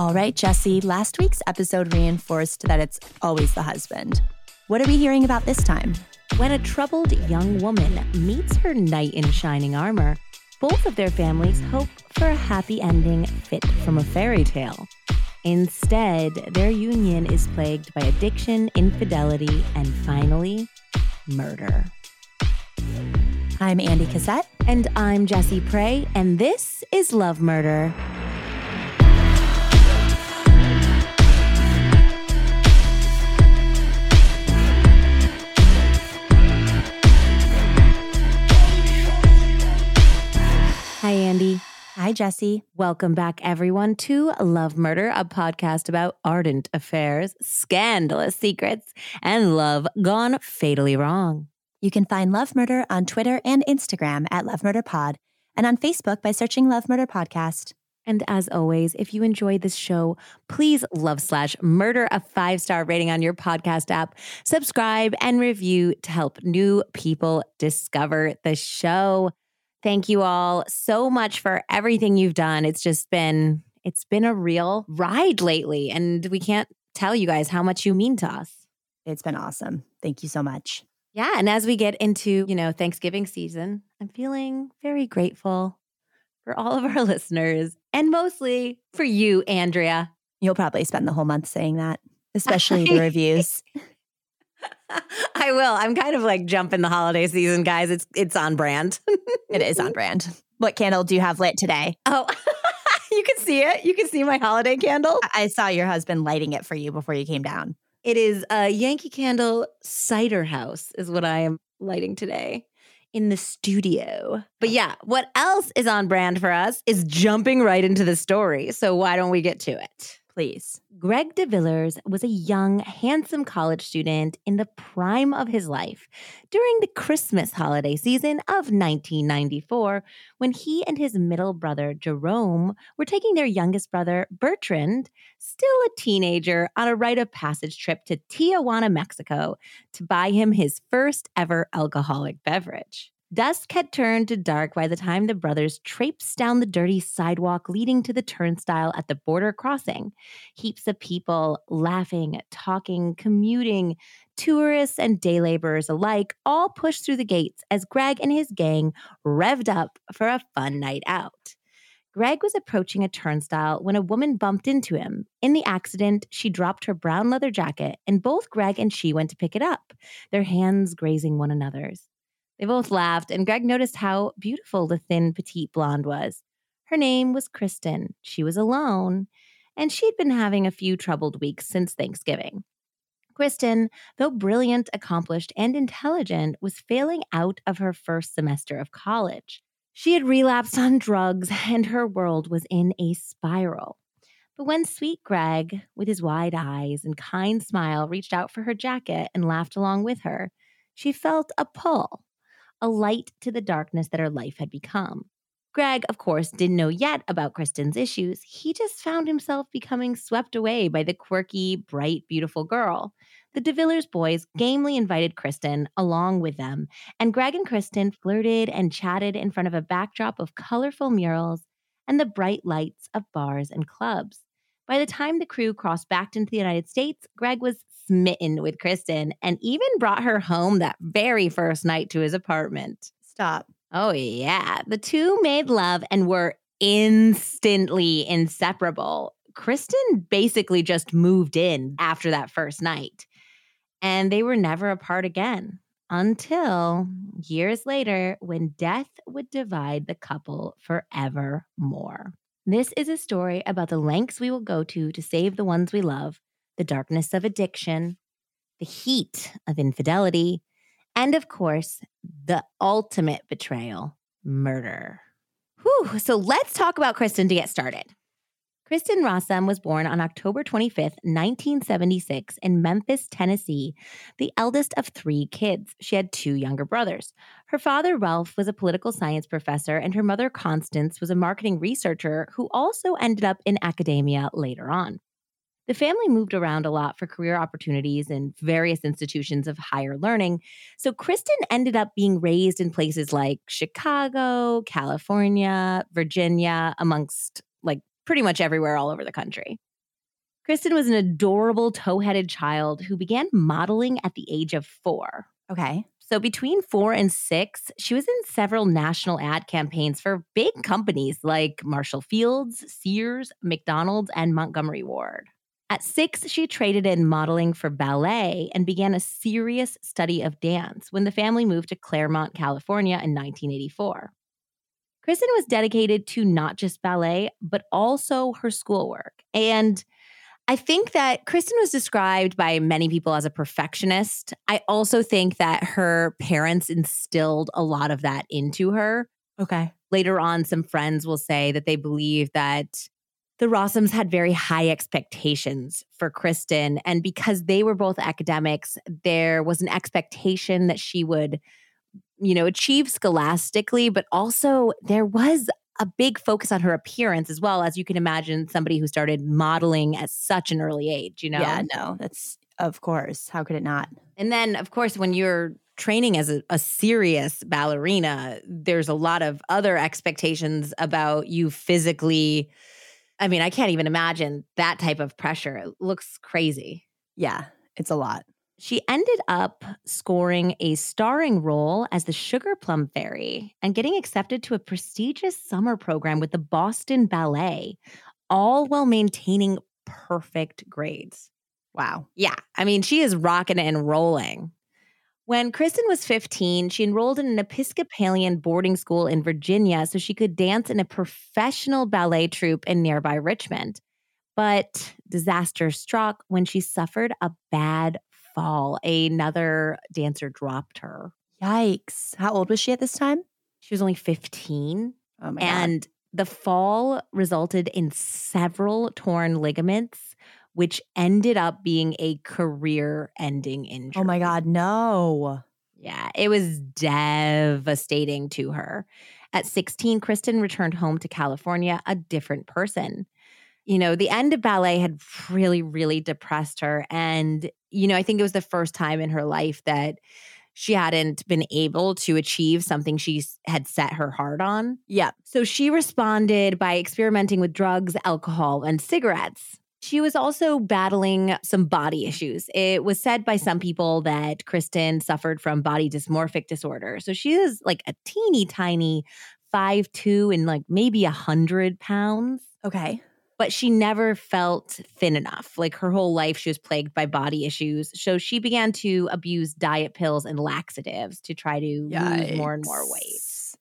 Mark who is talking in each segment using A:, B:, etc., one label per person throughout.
A: All right, Jesse, last week's episode reinforced that it's always the husband. What are we hearing about this time?
B: When a troubled young woman meets her knight in shining armor, both of their families hope for a happy ending fit from a fairy tale. Instead, their union is plagued by addiction, infidelity, and finally, murder.
A: I'm Andy Cassette.
B: And I'm Jesse Prey, and this is Love Murder. Hi, Andy.
A: Hi, Jesse.
B: Welcome back, everyone, to Love Murder, a podcast about ardent affairs, scandalous secrets, and love gone fatally wrong.
A: You can find Love Murder on Twitter and Instagram at Love Murder Pod and on Facebook by searching Love Murder Podcast.
B: And as always, if you enjoyed this show, please love slash murder a five star rating on your podcast app, subscribe and review to help new people discover the show. Thank you all so much for everything you've done. It's just been it's been a real ride lately and we can't tell you guys how much you mean to us.
A: It's been awesome. Thank you so much.
B: Yeah, and as we get into, you know, Thanksgiving season, I'm feeling very grateful for all of our listeners and mostly for you, Andrea.
A: You'll probably spend the whole month saying that, especially the reviews.
B: I will. I'm kind of like jumping the holiday season, guys. It's it's on brand.
A: it is on brand. What candle do you have lit today?
B: Oh, you can see it. You can see my holiday candle.
A: I saw your husband lighting it for you before you came down.
B: It is a Yankee Candle Cider House, is what I am lighting today in the studio. But yeah, what else is on brand for us is jumping right into the story. So why don't we get to it?
A: Please.
B: Greg DeVillers was a young, handsome college student in the prime of his life during the Christmas holiday season of 1994 when he and his middle brother, Jerome, were taking their youngest brother, Bertrand, still a teenager, on a rite of passage trip to Tijuana, Mexico, to buy him his first ever alcoholic beverage. Dusk had turned to dark by the time the brothers traipsed down the dirty sidewalk leading to the turnstile at the border crossing. Heaps of people laughing, talking, commuting, tourists and day laborers alike all pushed through the gates as Greg and his gang revved up for a fun night out. Greg was approaching a turnstile when a woman bumped into him. In the accident, she dropped her brown leather jacket, and both Greg and she went to pick it up, their hands grazing one another's. They both laughed, and Greg noticed how beautiful the thin, petite blonde was. Her name was Kristin. She was alone, and she'd been having a few troubled weeks since Thanksgiving. Kristin, though brilliant, accomplished, and intelligent, was failing out of her first semester of college. She had relapsed on drugs, and her world was in a spiral. But when sweet Greg, with his wide eyes and kind smile, reached out for her jacket and laughed along with her, she felt a pull a light to the darkness that her life had become. Greg, of course, didn't know yet about Kristin's issues. He just found himself becoming swept away by the quirky, bright, beautiful girl. The DeVillers boys gamely invited Kristin along with them, and Greg and Kristin flirted and chatted in front of a backdrop of colorful murals and the bright lights of bars and clubs. By the time the crew crossed back into the United States, Greg was smitten with Kristin and even brought her home that very first night to his apartment.
A: Stop.
B: Oh, yeah. The two made love and were instantly inseparable. Kristin basically just moved in after that first night, and they were never apart again until years later when death would divide the couple forevermore. This is a story about the lengths we will go to to save the ones we love, the darkness of addiction, the heat of infidelity, and of course, the ultimate betrayal murder. Whew. So let's talk about Kristin to get started. Kristin Rossum was born on October 25th, 1976, in Memphis, Tennessee, the eldest of three kids. She had two younger brothers. Her father, Ralph, was a political science professor, and her mother, Constance, was a marketing researcher who also ended up in academia later on. The family moved around a lot for career opportunities in various institutions of higher learning. So Kristin ended up being raised in places like Chicago, California, Virginia, amongst like pretty much everywhere all over the country. Kristin was an adorable tow headed child who began modeling at the age of four.
A: Okay.
B: So between four and six, she was in several national ad campaigns for big companies like Marshall Fields, Sears, McDonald's, and Montgomery Ward. At six, she traded in modeling for ballet and began a serious study of dance when the family moved to Claremont, California in 1984. Kristin was dedicated to not just ballet, but also her schoolwork. And I think that Kristin was described by many people as a perfectionist. I also think that her parents instilled a lot of that into her.
A: Okay.
B: Later on, some friends will say that they believe that the Rossums had very high expectations for Kristin. And because they were both academics, there was an expectation that she would, you know, achieve scholastically, but also there was a big focus on her appearance as well as you can imagine somebody who started modeling at such an early age, you know?
A: Yeah, no, that's of course. How could it not?
B: And then, of course, when you're training as a, a, serious ballerina, there's a lot of other expectations about you physically. I mean, I can't even imagine that type of pressure. It looks crazy.
A: Yeah, it's a lot.
B: She ended up scoring a starring role as the Sugar Plum Fairy and getting accepted to a prestigious summer program with the Boston Ballet, all while maintaining perfect grades.
A: Wow.
B: Yeah. I mean, she is rocking and rolling. When Kristin was 15, she enrolled in an Episcopalian boarding school in Virginia so she could dance in a professional ballet troupe in nearby Richmond. But disaster struck when she suffered a bad fall, another dancer dropped her.
A: Yikes. How old was she at this time?
B: She was only 15.
A: Oh my
B: and
A: God.
B: the fall resulted in several torn ligaments, which ended up being a career ending injury.
A: Oh my God, no.
B: Yeah, it was devastating to her. At 16, Kristin returned home to California a different person you know, the end of ballet had really, really depressed her. And, you know, I think it was the first time in her life that she hadn't been able to achieve something she had set her heart on.
A: Yeah.
B: So she responded by experimenting with drugs, alcohol, and cigarettes. She was also battling some body issues. It was said by some people that Kristin suffered from body dysmorphic disorder. So she is like a teeny tiny five two and like maybe a hundred pounds.
A: Okay
B: but she never felt thin enough. Like her whole life, she was plagued by body issues. So she began to abuse diet pills and laxatives to try to Yikes. lose more and more weight.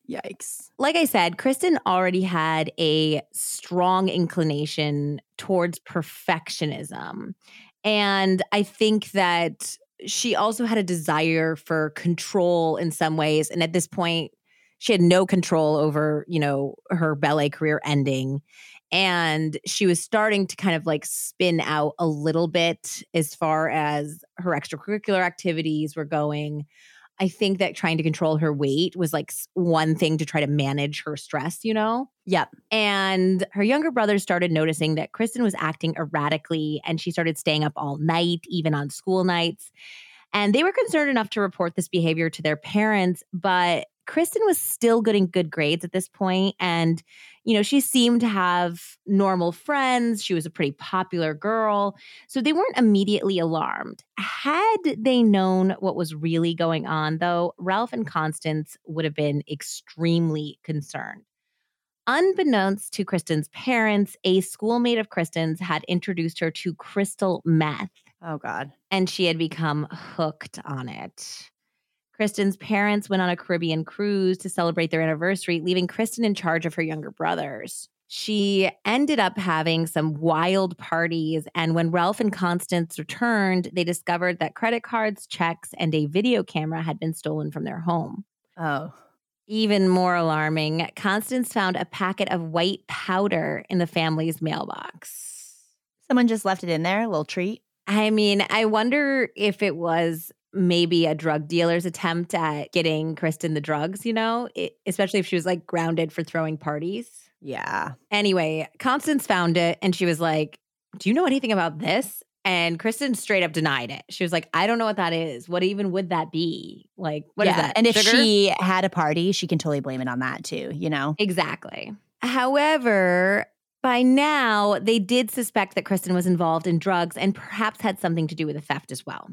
A: Yikes.
B: Like I said, Kristin already had a strong inclination towards perfectionism. And I think that she also had a desire for control in some ways. And at this point, she had no control over, you know, her ballet career ending and she was starting to kind of like spin out a little bit as far as her extracurricular activities were going. I think that trying to control her weight was like one thing to try to manage her stress, you know?
A: Yep.
B: And her younger brother started noticing that Kristin was acting erratically and she started staying up all night, even on school nights. And they were concerned enough to report this behavior to their parents, but Kristin was still getting good grades at this point, and you know she seemed to have normal friends. She was a pretty popular girl, so they weren't immediately alarmed. Had they known what was really going on, though, Ralph and Constance would have been extremely concerned. Unbeknownst to Kristin's parents, a schoolmate of Kristin's had introduced her to crystal meth.
A: Oh, God.
B: And she had become hooked on it. Kristin's parents went on a Caribbean cruise to celebrate their anniversary, leaving Kristin in charge of her younger brothers. She ended up having some wild parties. And when Ralph and Constance returned, they discovered that credit cards, checks, and a video camera had been stolen from their home.
A: Oh.
B: Even more alarming, Constance found a packet of white powder in the family's mailbox.
A: Someone just left it in there, a little treat.
B: I mean, I wonder if it was maybe a drug dealer's attempt at getting Kristin the drugs, you know, it, especially if she was like grounded for throwing parties.
A: Yeah.
B: Anyway, Constance found it and she was like, Do you know anything about this? And Kristin straight up denied it. She was like, I don't know what that is. What even would that be? Like, what
A: yeah.
B: is that?
A: And if
B: Sugar?
A: she had a party, she can totally blame it on that too, you know?
B: Exactly. However, By now, they did suspect that Kristin was involved in drugs and perhaps had something to do with the theft as well.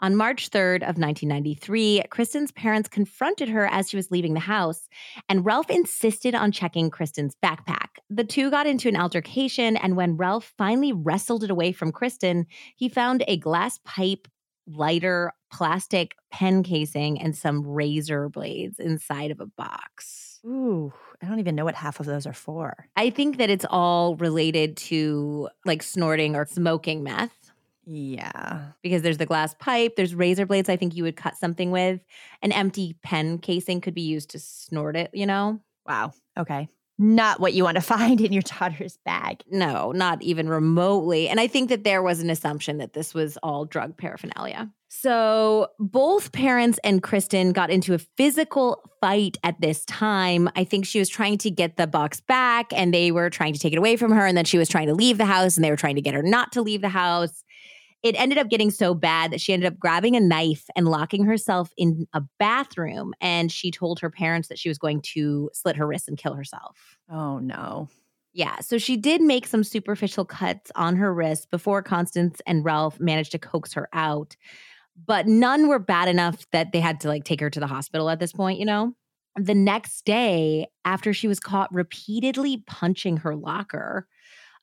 B: On March 3rd of 1993, Kristin's parents confronted her as she was leaving the house, and Ralph insisted on checking Kristin's backpack. The two got into an altercation, and when Ralph finally wrestled it away from Kristin, he found a glass pipe, lighter, plastic pen casing, and some razor blades inside of a box.
A: Ooh, I don't even know what half of those are for.
B: I think that it's all related to like snorting or smoking meth
A: Yeah.
B: because there's the glass pipe, there's razor blades I think you would cut something with. An empty pen casing could be used to snort it, you know?
A: Wow. Okay. Not what you want to find in your daughter's bag.
B: No, not even remotely. And I think that there was an assumption that this was all drug paraphernalia. So both parents and Kristin got into a physical fight at this time. I think she was trying to get the box back and they were trying to take it away from her. And then she was trying to leave the house and they were trying to get her not to leave the house. It ended up getting so bad that she ended up grabbing a knife and locking herself in a bathroom. And she told her parents that she was going to slit her wrists and kill herself.
A: Oh, no.
B: Yeah, so she did make some superficial cuts on her wrist before Constance and Ralph managed to coax her out. But none were bad enough that they had to like take her to the hospital at this point, you know? The next day, after she was caught repeatedly punching her locker,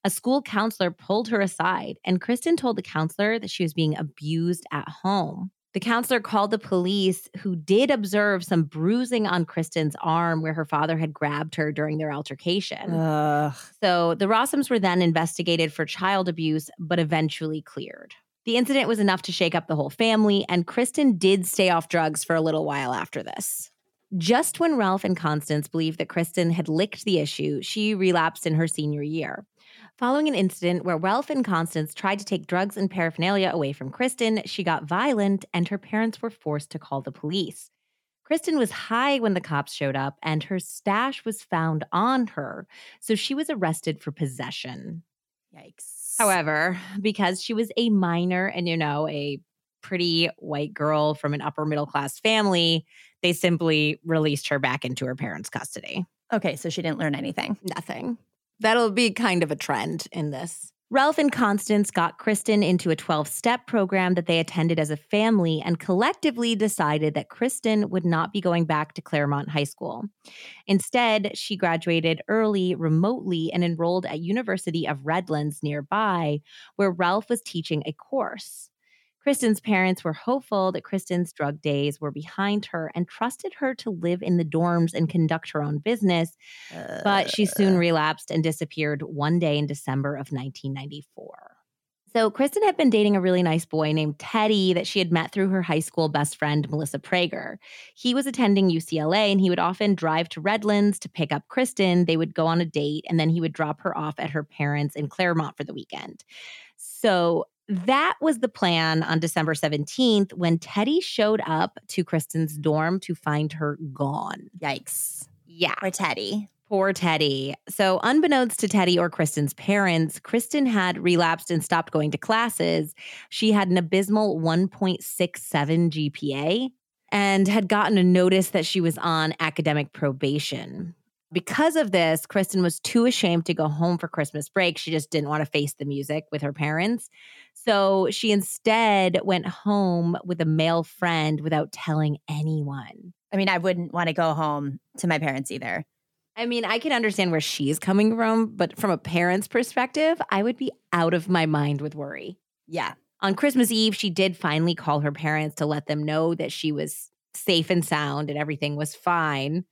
B: a school counselor pulled her aside, and Kristin told the counselor that she was being abused at home. The counselor called the police, who did observe some bruising on Kristin's arm where her father had grabbed her during their altercation.
A: Ugh.
B: So the Rossums were then investigated for child abuse, but eventually cleared. The incident was enough to shake up the whole family, and Kristin did stay off drugs for a little while after this. Just when Ralph and Constance believed that Kristin had licked the issue, she relapsed in her senior year. Following an incident where Ralph and Constance tried to take drugs and paraphernalia away from Kristin, she got violent and her parents were forced to call the police. Kristin was high when the cops showed up and her stash was found on her, so she was arrested for possession.
A: Yikes.
B: However, because she was a minor and, you know, a pretty white girl from an upper middle class family, they simply released her back into her parents' custody.
A: okay, so she didn't learn anything.
B: Nothing. That'll be kind of a trend in this. Ralph and Constance got Kristin into a 12 step program that they attended as a family and collectively decided that Kristin would not be going back to Claremont High School. Instead, she graduated early, remotely, and enrolled at University of Redlands nearby, where Ralph was teaching a course. Kristin's parents were hopeful that Kristin's drug days were behind her and trusted her to live in the dorms and conduct her own business, but she soon uh. relapsed and disappeared one day in December of 1994. So, Kristin had been dating a really nice boy named Teddy that she had met through her high school best friend, Melissa Prager. He was attending UCLA and he would often drive to Redlands to pick up Kristin. They would go on a date and then he would drop her off at her parents in Claremont for the weekend. So, that was the plan on December 17th when Teddy showed up to Kristin's dorm to find her gone.
A: Yikes.
B: Yeah.
A: Or Teddy.
B: Poor Teddy. So, unbeknownst to Teddy or Kristin's parents, Kristin had relapsed and stopped going to classes. She had an abysmal 1.67 GPA and had gotten a notice that she was on academic probation. Because of this, Kristin was too ashamed to go home for Christmas break. She just didn't want to face the music with her parents. So she instead went home with a male friend without telling anyone.
A: I mean, I wouldn't want to go home to my parents either.
B: I mean, I can understand where she's coming from, but from a parent's perspective, I would be out of my mind with worry.
A: Yeah.
B: On Christmas Eve, she did finally call her parents to let them know that she was safe and sound and everything was fine.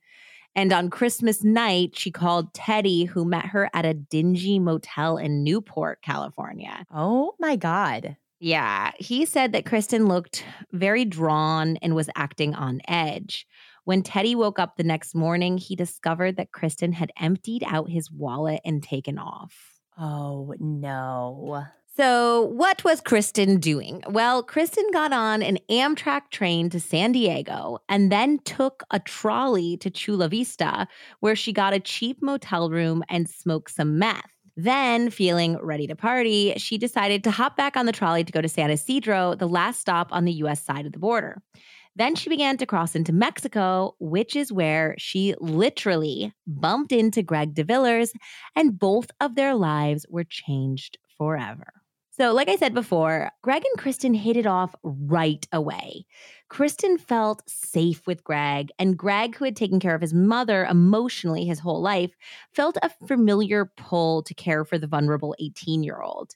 B: And on Christmas night, she called Teddy, who met her at a dingy motel in Newport, California.
A: Oh my God.
B: Yeah, he said that Kristin looked very drawn and was acting on edge. When Teddy woke up the next morning, he discovered that Kristin had emptied out his wallet and taken off.
A: Oh no.
B: So, what was Kristin doing? Well, Kristin got on an Amtrak train to San Diego and then took a trolley to Chula Vista, where she got a cheap motel room and smoked some meth. Then, feeling ready to party, she decided to hop back on the trolley to go to San Isidro, the last stop on the US side of the border. Then she began to cross into Mexico, which is where she literally bumped into Greg DeVillers, and both of their lives were changed forever. So, like I said before, Greg and Kristin hit it off right away. Kristin felt safe with Greg, and Greg, who had taken care of his mother emotionally his whole life, felt a familiar pull to care for the vulnerable 18 year old.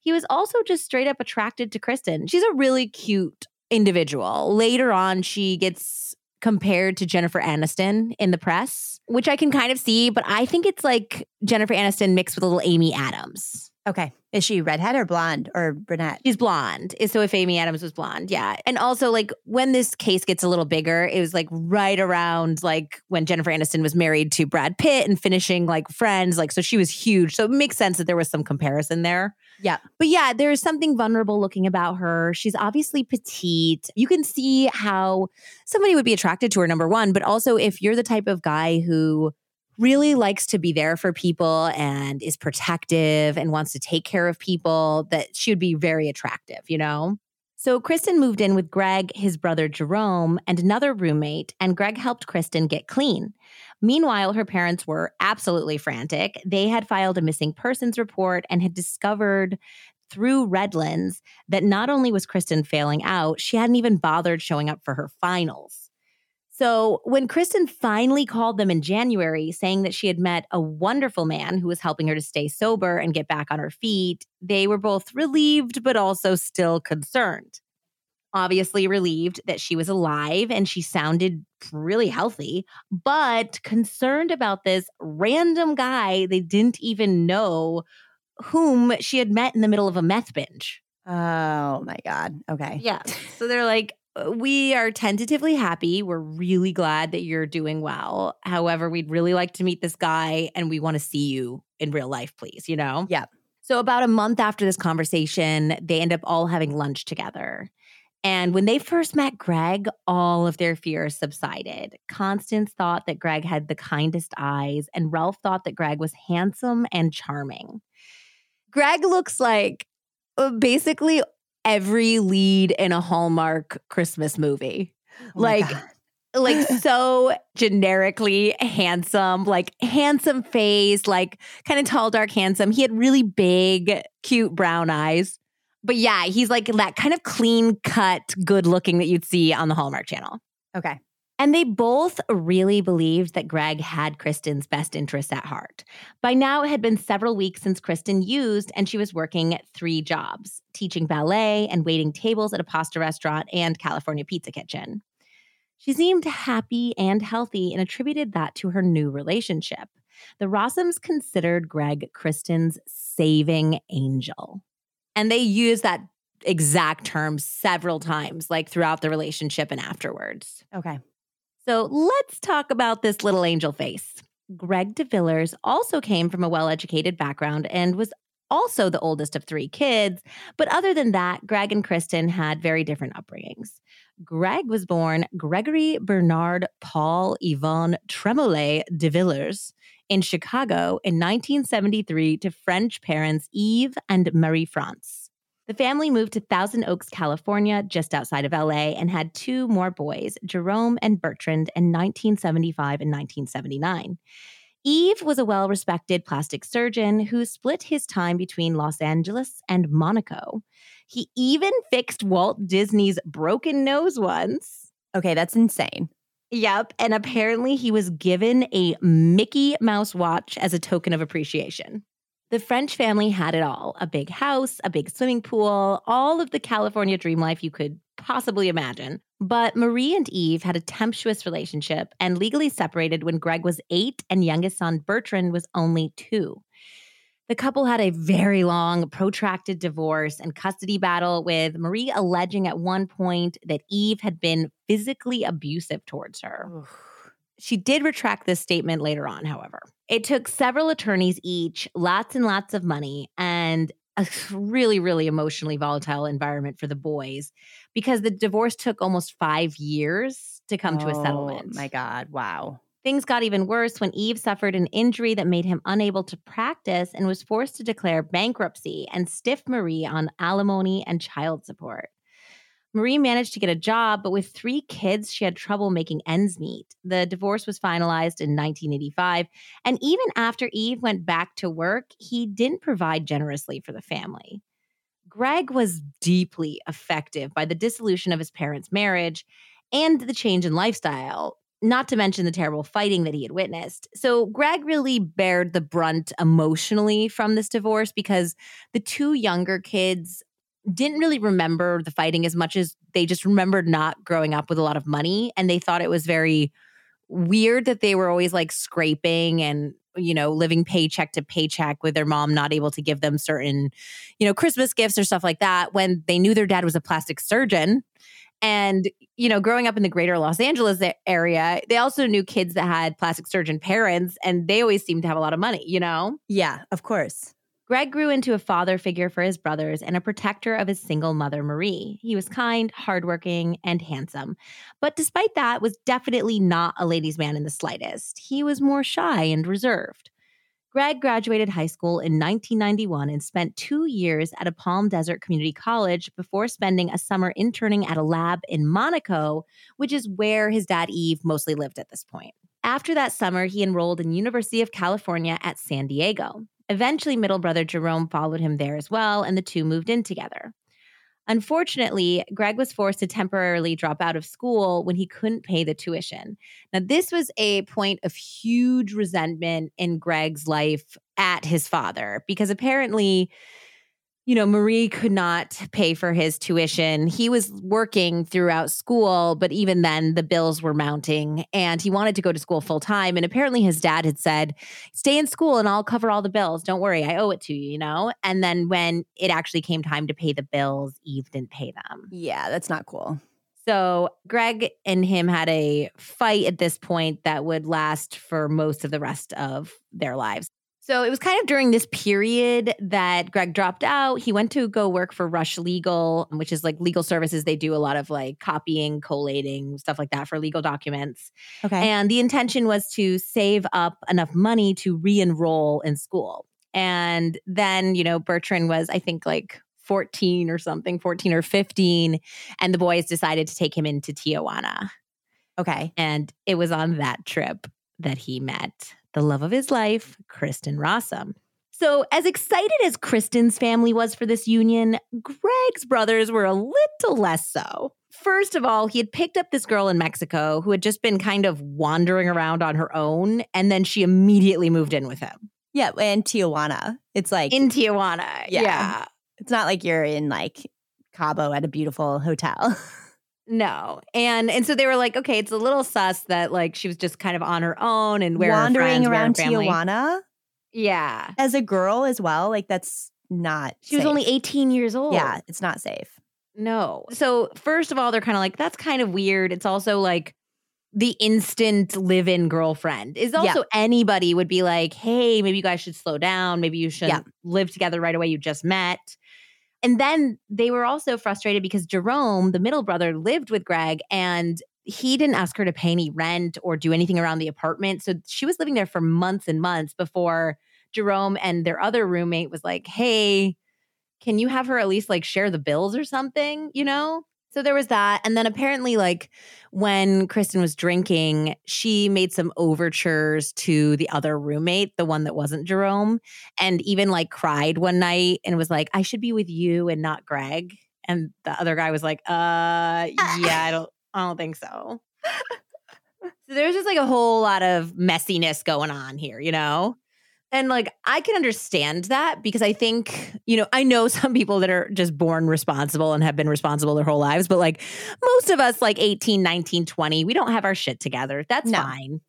B: He was also just straight up attracted to Kristin. She's a really cute individual. Later on, she gets compared to Jennifer Aniston in the press, which I can kind of see, but I think it's like Jennifer Aniston mixed with a little Amy Adams.
A: Okay. Is she redhead or blonde or brunette?
B: She's blonde. So if Amy Adams was blonde, yeah. And also like when this case gets a little bigger, it was like right around like when Jennifer Aniston was married to Brad Pitt and finishing like Friends. Like so she was huge. So it makes sense that there was some comparison there.
A: Yeah.
B: But yeah, there's something vulnerable looking about her. She's obviously petite. You can see how somebody would be attracted to her, number one. But also, if you're the type of guy who really likes to be there for people and is protective and wants to take care of people, that she would be very attractive, you know? So Kristin moved in with Greg, his brother Jerome, and another roommate, and Greg helped Kristin get clean. Meanwhile, her parents were absolutely frantic. They had filed a missing persons report and had discovered through Redlands that not only was Kristin failing out, she hadn't even bothered showing up for her finals. So, when Kristin finally called them in January saying that she had met a wonderful man who was helping her to stay sober and get back on her feet, they were both relieved, but also still concerned. Obviously, relieved that she was alive and she sounded really healthy, but concerned about this random guy they didn't even know whom she had met in the middle of a meth binge.
A: Oh my God. Okay.
B: Yeah. So they're like, we are tentatively happy. We're really glad that you're doing well. However, we'd really like to meet this guy and we want to see you in real life, please, you know?
A: Yeah.
B: So, about a month after this conversation, they end up all having lunch together. And when they first met Greg, all of their fears subsided. Constance thought that Greg had the kindest eyes, and Ralph thought that Greg was handsome and charming. Greg looks like uh, basically every lead in a Hallmark Christmas movie.
A: Oh
B: like like so generically handsome, like handsome face, like kind of tall, dark, handsome. He had really big, cute brown eyes. But yeah, he's like that kind of clean cut, good looking that you'd see on the Hallmark channel.
A: Okay.
B: And they both really believed that Greg had Kristin's best interests at heart. By now, it had been several weeks since Kristin used, and she was working three jobs teaching ballet and waiting tables at a pasta restaurant and California Pizza Kitchen. She seemed happy and healthy and attributed that to her new relationship. The Rossums considered Greg Kristin's saving angel. And they used that exact term several times, like throughout the relationship and afterwards.
A: Okay.
B: So let's talk about this little angel face. Greg DeVillers also came from a well educated background and was also the oldest of three kids. But other than that, Greg and Kristin had very different upbringings. Greg was born Gregory Bernard Paul Yvonne Tremolay DeVillers in Chicago in 1973 to French parents Yves and Marie France. The family moved to Thousand Oaks, California, just outside of LA, and had two more boys, Jerome and Bertrand, in 1975 and 1979. Yves was a well respected plastic surgeon who split his time between Los Angeles and Monaco. He even fixed Walt Disney's broken nose once.
A: Okay. That's insane.
B: Yep. And apparently he was given a Mickey Mouse watch as a token of appreciation. The French family had it all a big house, a big swimming pool, all of the California dream life you could possibly imagine. But Marie and Yves had a tempestuous relationship and legally separated when Greg was eight and youngest son Bertrand was only two. The couple had a very long, protracted divorce and custody battle, with Marie alleging at one point that Yves had been physically abusive towards her. She did retract this statement later on, however. It took several attorneys each, lots and lots of money, and a really, really emotionally volatile environment for the boys because the divorce took almost five years to come to a
A: Oh,
B: settlement.
A: My God. Wow.
B: Things got even worse when Yves suffered an injury that made him unable to practice and was forced to declare bankruptcy and stiff Marie on alimony and child support. Marie managed to get a job, but with three kids, she had trouble making ends meet. The divorce was finalized in 1985. And even after Yves went back to work, he didn't provide generously for the family. Greg was deeply affected by the dissolution of his parents' marriage and the change in lifestyle, not to mention the terrible fighting that he had witnessed. So, Greg really bared the brunt emotionally from this divorce because the two younger kids didn't really remember the fighting as much as they just remembered not growing up with a lot of money. And they thought it was very weird that they were always like scraping and you know living paycheck to paycheck with their mom not able to give them certain you know christmas gifts or stuff like that when they knew their dad was a plastic surgeon and you know growing up in the greater los angeles area they also knew kids that had plastic surgeon parents and they always seemed to have a lot of money you know
A: yeah of course
B: Greg grew into a father figure for his brothers and a protector of his single mother, Marie. He was kind, hardworking, and handsome. But despite that, was definitely not a ladies' man in the slightest. He was more shy and reserved. Greg graduated high school in 1991 and spent two years at a Palm Desert Community College before spending a summer interning at a lab in Monaco, which is where his dad Yves mostly lived at this point. After that summer, he enrolled in University of California at San Diego. Eventually, middle brother Jerome followed him there as well, and the two moved in together. Unfortunately, Greg was forced to temporarily drop out of school when he couldn't pay the tuition. Now, this was a point of huge resentment in Greg's life at his father because apparently you know, Marie could not pay for his tuition. He was working throughout school, but even then the bills were mounting and he wanted to go to school full time. And apparently his dad had said, Stay in school and I'll cover all the bills. Don't worry, I owe it to you, you know? And then when it actually came time to pay the bills, Yves didn't pay them.
A: Yeah, that's not cool.
B: So Greg and him had a fight at this point that would last for most of the rest of their lives. So it was kind of during this period that Greg dropped out. He went to go work for Rush Legal, which is like legal services. They do a lot of like copying, collating, stuff like that for legal documents.
A: Okay.
B: And the intention was to save up enough money to re enroll in school. And then, you know, Bertrand was, I think, like 14 or something, 14 or 15. And the boys decided to take him into Tijuana.
A: Okay.
B: And it was on that trip that he met the love of his life, Kristin Rossum. So, as excited as Kristin's family was for this union, Greg's brothers were a little less so. First of all, he had picked up this girl in Mexico who had just been kind of wandering around on her own, and then she immediately moved in with him.
A: Yeah, in Tijuana. It's like
B: in Tijuana. Yeah. yeah.
A: It's not like you're in like Cabo at a beautiful hotel.
B: No. And and so they were like, okay, it's a little sus that like she was just kind of on her own and where
A: wandering
B: friends,
A: around Tijuana.
B: Yeah.
A: As a girl as well. Like that's not
B: She safe. was only 18 years old.
A: Yeah, it's not safe.
B: No. So first of all, they're kind of like, that's kind of weird. It's also like the instant live-in girlfriend is also yeah. anybody would be like, hey, maybe you guys should slow down. Maybe you should yeah. live together right away. You just met. And then they were also frustrated because Jerome, the middle brother, lived with Greg and he didn't ask her to pay any rent or do anything around the apartment. So she was living there for months and months before Jerome and their other roommate was like, hey, can you have her at least like share the bills or something, you know? So there was that. And then apparently, like when Kristin was drinking, she made some overtures to the other roommate, the one that wasn't Jerome, and even like cried one night and was like, I should be with you and not Greg. And the other guy was like, uh, yeah, I don't, I don't think so. so there's just like a whole lot of messiness going on here, you know? And like, I can understand that because I think, you know, I know some people that are just born responsible and have been responsible their whole lives, but like most of us, like 18, 19, 20, we don't have our shit together. That's no. fine,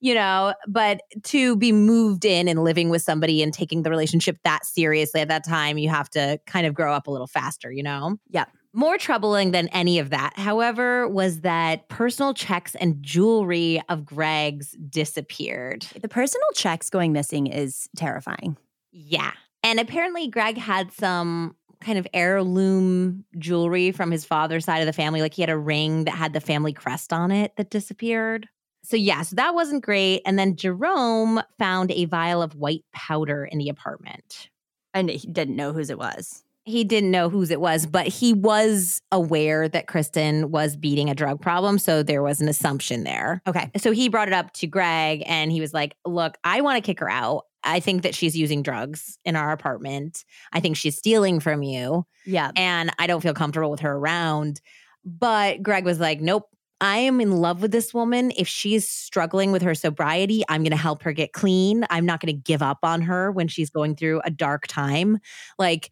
B: you know, but to be moved in and living with somebody and taking the relationship that seriously at that time, you have to kind of grow up a little faster, you know?
A: Yeah.
B: More troubling than any of that, however, was that personal checks and jewelry of Greg's disappeared.
A: The personal checks going missing is terrifying.
B: Yeah. And apparently, Greg had some kind of heirloom jewelry from his father's side of the family. Like he had a ring that had the family crest on it that disappeared. So, yeah, so that wasn't great. And then Jerome found a vial of white powder in the apartment.
A: And he didn't know whose it was
B: he didn't know whose it was, but he was aware that Kristin was beating a drug problem. So there was an assumption there.
A: Okay.
B: So he brought it up to Greg and he was like, Look, I want to kick her out. I think that she's using drugs in our apartment. I think she's stealing from you.
A: Yeah.
B: And I don't feel comfortable with her around. But Greg was like, Nope. I am in love with this woman. If she's struggling with her sobriety, I'm going to help her get clean. I'm not going to give up on her when she's going through a dark time. Like,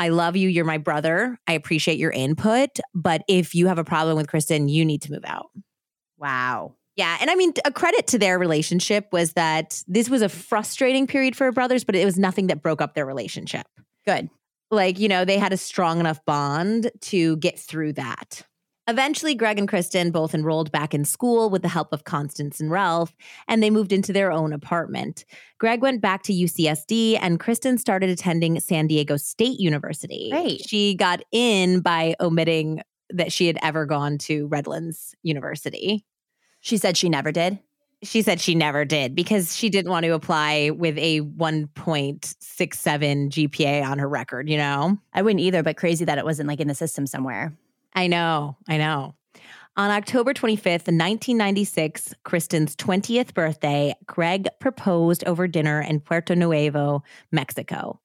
B: I love you. You're my brother. I appreciate your input. But if you have a problem with Kristin, you need to move out.
A: Wow.
B: Yeah. And I mean, a credit to their relationship was that this was a frustrating period for brothers, but it was nothing that broke up their relationship.
A: Good.
B: Like, you know, they had a strong enough bond to get through that. Eventually, Greg and Kristin both enrolled back in school with the help of Constance and Ralph, and they moved into their own apartment. Greg went back to UCSD, and Kristin started attending San Diego State University.
A: Great.
B: She got in by omitting that she had ever gone to Redlands University.
A: She said she never did.
B: She said she never did because she didn't want to apply with a 1.67 GPA on her record, you know?
A: I wouldn't either, but crazy that it wasn't like in the system somewhere.
B: I know, I know. On October 25th, 1996, Kristin's 20th birthday, Greg proposed over dinner in Puerto Nuevo, Mexico.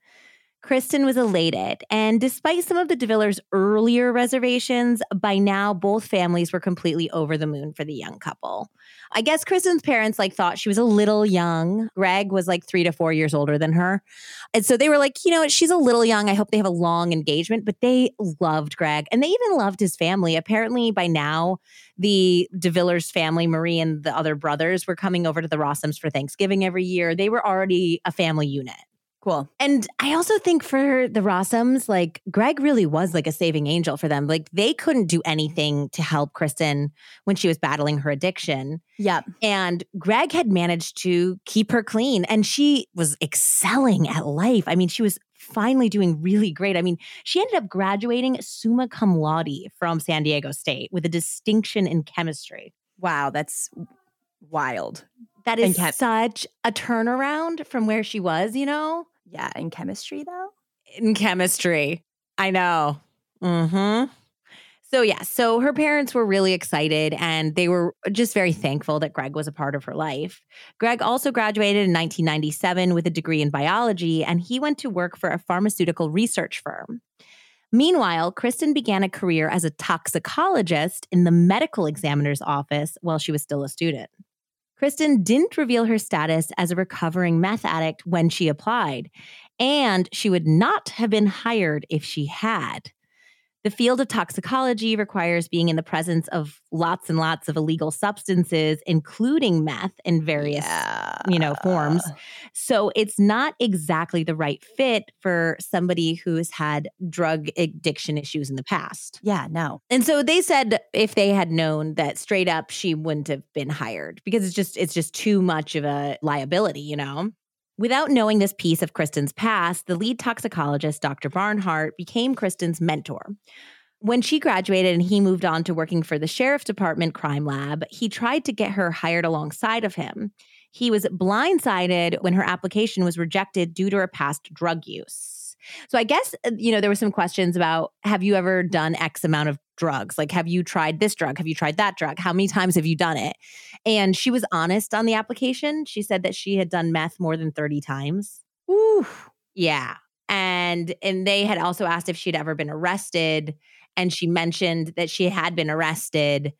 B: Kristin was elated, and despite some of the DeVillers' earlier reservations, by now both families were completely over the moon for the young couple. I guess Kristin's parents like thought she was a little young. Greg was like three to four years older than her. And so they were like, you know she's a little young. I hope they have a long engagement. But they loved Greg and they even loved his family. Apparently, by now, the DeVillers family, Marie and the other brothers, were coming over to the Rossums for Thanksgiving every year. They were already a family unit.
A: Cool.
B: And I also think for the Rossums, like Greg really was like a saving angel for them. Like they couldn't do anything to help Kristin when she was battling her addiction.
A: Yep.
B: And Greg had managed to keep her clean and she was excelling at life. I mean, she was finally doing really great. I mean, she ended up graduating summa cum laude from San Diego State with a distinction in chemistry.
A: Wow. That's wild.
B: That is
A: chem-
B: such a turnaround from where she was, you know?
A: Yeah. In chemistry, though?
B: in chemistry. I know. Mm-hmm. So yeah, so her parents were really excited and they were just very thankful that Greg was a part of her life. Greg also graduated in 1997 with a degree in biology and he went to work for a pharmaceutical research firm. Meanwhile, Kristin began a career as a toxicologist in the medical examiner's office while she was still a student. Kristin didn't reveal her status as a recovering meth addict when she applied, and she would not have been hired if she had. The field of toxicology requires being in the presence of lots and lots of illegal substances, including meth in various
A: yeah.
B: you know, forms. So it's not exactly the right fit for somebody who has had drug addiction issues in the past.
A: Yeah. No.
B: And so they said if they had known that straight up she wouldn't have been hired because it's just it's just too much of a liability, you know. Without knowing this piece of Kristin's past, the lead toxicologist, Dr. Barnhart, became Kristin's mentor. When she graduated and he moved on to working for the sheriff's department crime lab, he tried to get her hired alongside of him. He was blindsided when her application was rejected due to her past drug use. So I guess uh, you know there were some questions about have you ever done x amount of drugs? Like have you tried this drug? Have you tried that drug? How many times have you done it? And she was honest on the application. She said that she had done meth more than 30 times.
A: Ooh.
B: Yeah. And and they had also asked if she'd ever been arrested and she mentioned that she had been arrested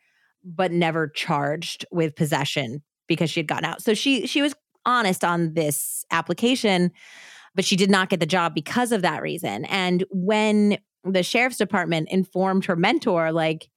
B: but never charged with possession because she had gotten out. So she she was honest on this application but she did not get the job because of that reason. And when the sheriff's department informed her mentor like,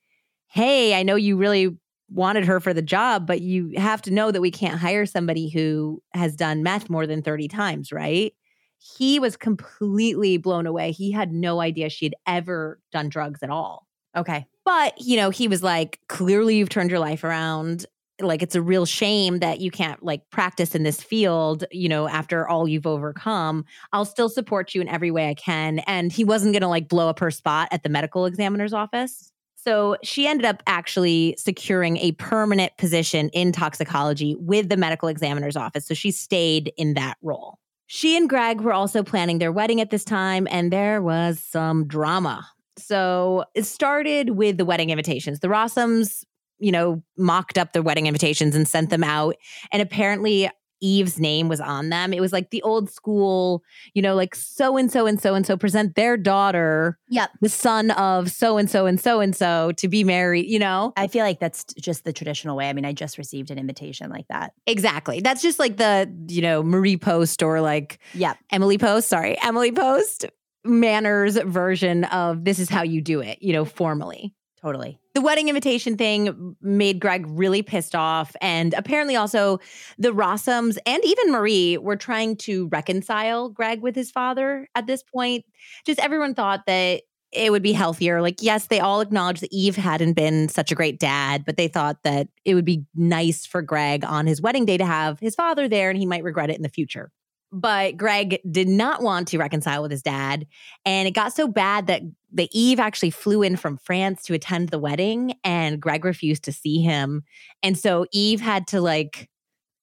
B: "Hey, I know you really wanted her for the job, but you have to know that we can't hire somebody who has done meth more than 30 times, right?" he was completely blown away. He had no idea she had ever done drugs at all.
A: Okay.
B: But, you know, he was like, clearly you've turned your life around. Like, it's a real shame that you can't like practice in this field, you know, after all you've overcome. I'll still support you in every way I can. And he wasn't going to like blow up her spot at the medical examiner's office. So she ended up actually securing a permanent position in toxicology with the medical examiner's office. So she stayed in that role. She and Greg were also planning their wedding at this time, and there was some drama. So it started with the wedding invitations. The Rossums, you know, mocked up their wedding invitations and sent them out. And apparently, Yves's name was on them. It was like the old school, you know, like so and so and so and so present their daughter,
A: Yep.
B: the son of so and so and so and so to be married, you know?
A: I feel like that's just the traditional way. I mean, I just received an invitation like that.
B: Exactly. That's just like the, you know, Marie Post or like
A: Yep.
B: Emily Post, sorry, Emily Post manners version of this is how you do it, you know, formally.
A: Totally.
B: The wedding invitation thing made Greg really pissed off. And apparently, also, the Rossums and even Marie were trying to reconcile Greg with his father at this point. Just everyone thought that it would be healthier. Like, yes, they all acknowledged that Yves hadn't been such a great dad, but they thought that it would be nice for Greg on his wedding day to have his father there and he might regret it in the future. But Greg did not want to reconcile with his dad. And it got so bad that the Yves actually flew in from France to attend the wedding and Greg refused to see him. And so Yves had to like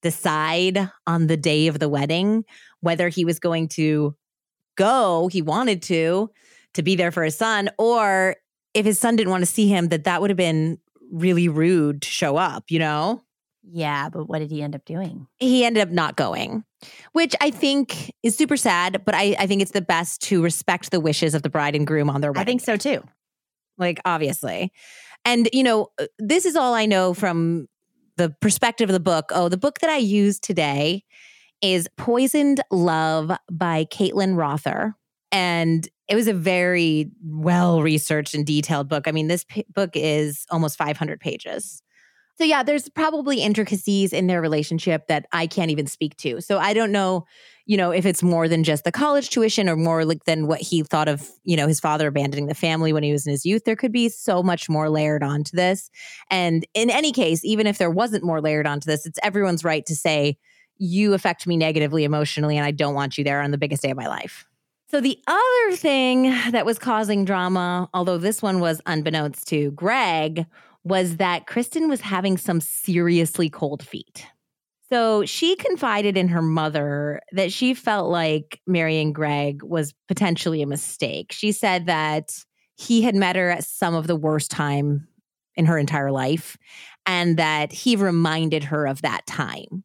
B: decide on the day of the wedding whether he was going to go, he wanted to, to be there for his son, or if his son didn't want to see him, that that would have been really rude to show up, you know?
A: Yeah, but what did he end up doing?
B: he ended up not going, which I think is super sad, but I, I think it's the best to respect the wishes of the bride and groom on their wedding.
A: I think so too.
B: Like, obviously. And, you know, uh, this is all I know from the perspective of the book. Oh, the book that I used today is Poisoned Love by Caitlin Rother. And it was a very well researched and detailed book. I mean, this p- book is almost 500 pages. So, yeah, there's probably intricacies in their relationship that I can't even speak to. So, I don't know, you know, if it's more than just the college tuition or more like than what he thought of, you know, his father abandoning the family when he was in his youth. There could be so much more layered onto this. And in any case, even if there wasn't more layered onto this, it's everyone's right to say, you affect me negatively emotionally, and I don't want you there on the biggest day of my life. So, the other thing that was causing drama, although this one was unbeknownst to Greg, was that Kristin was having some seriously cold feet. So she confided in her mother that she felt like marrying Greg was potentially a mistake. She said that he had met her at some of the worst time in her entire life and that he reminded her of that time.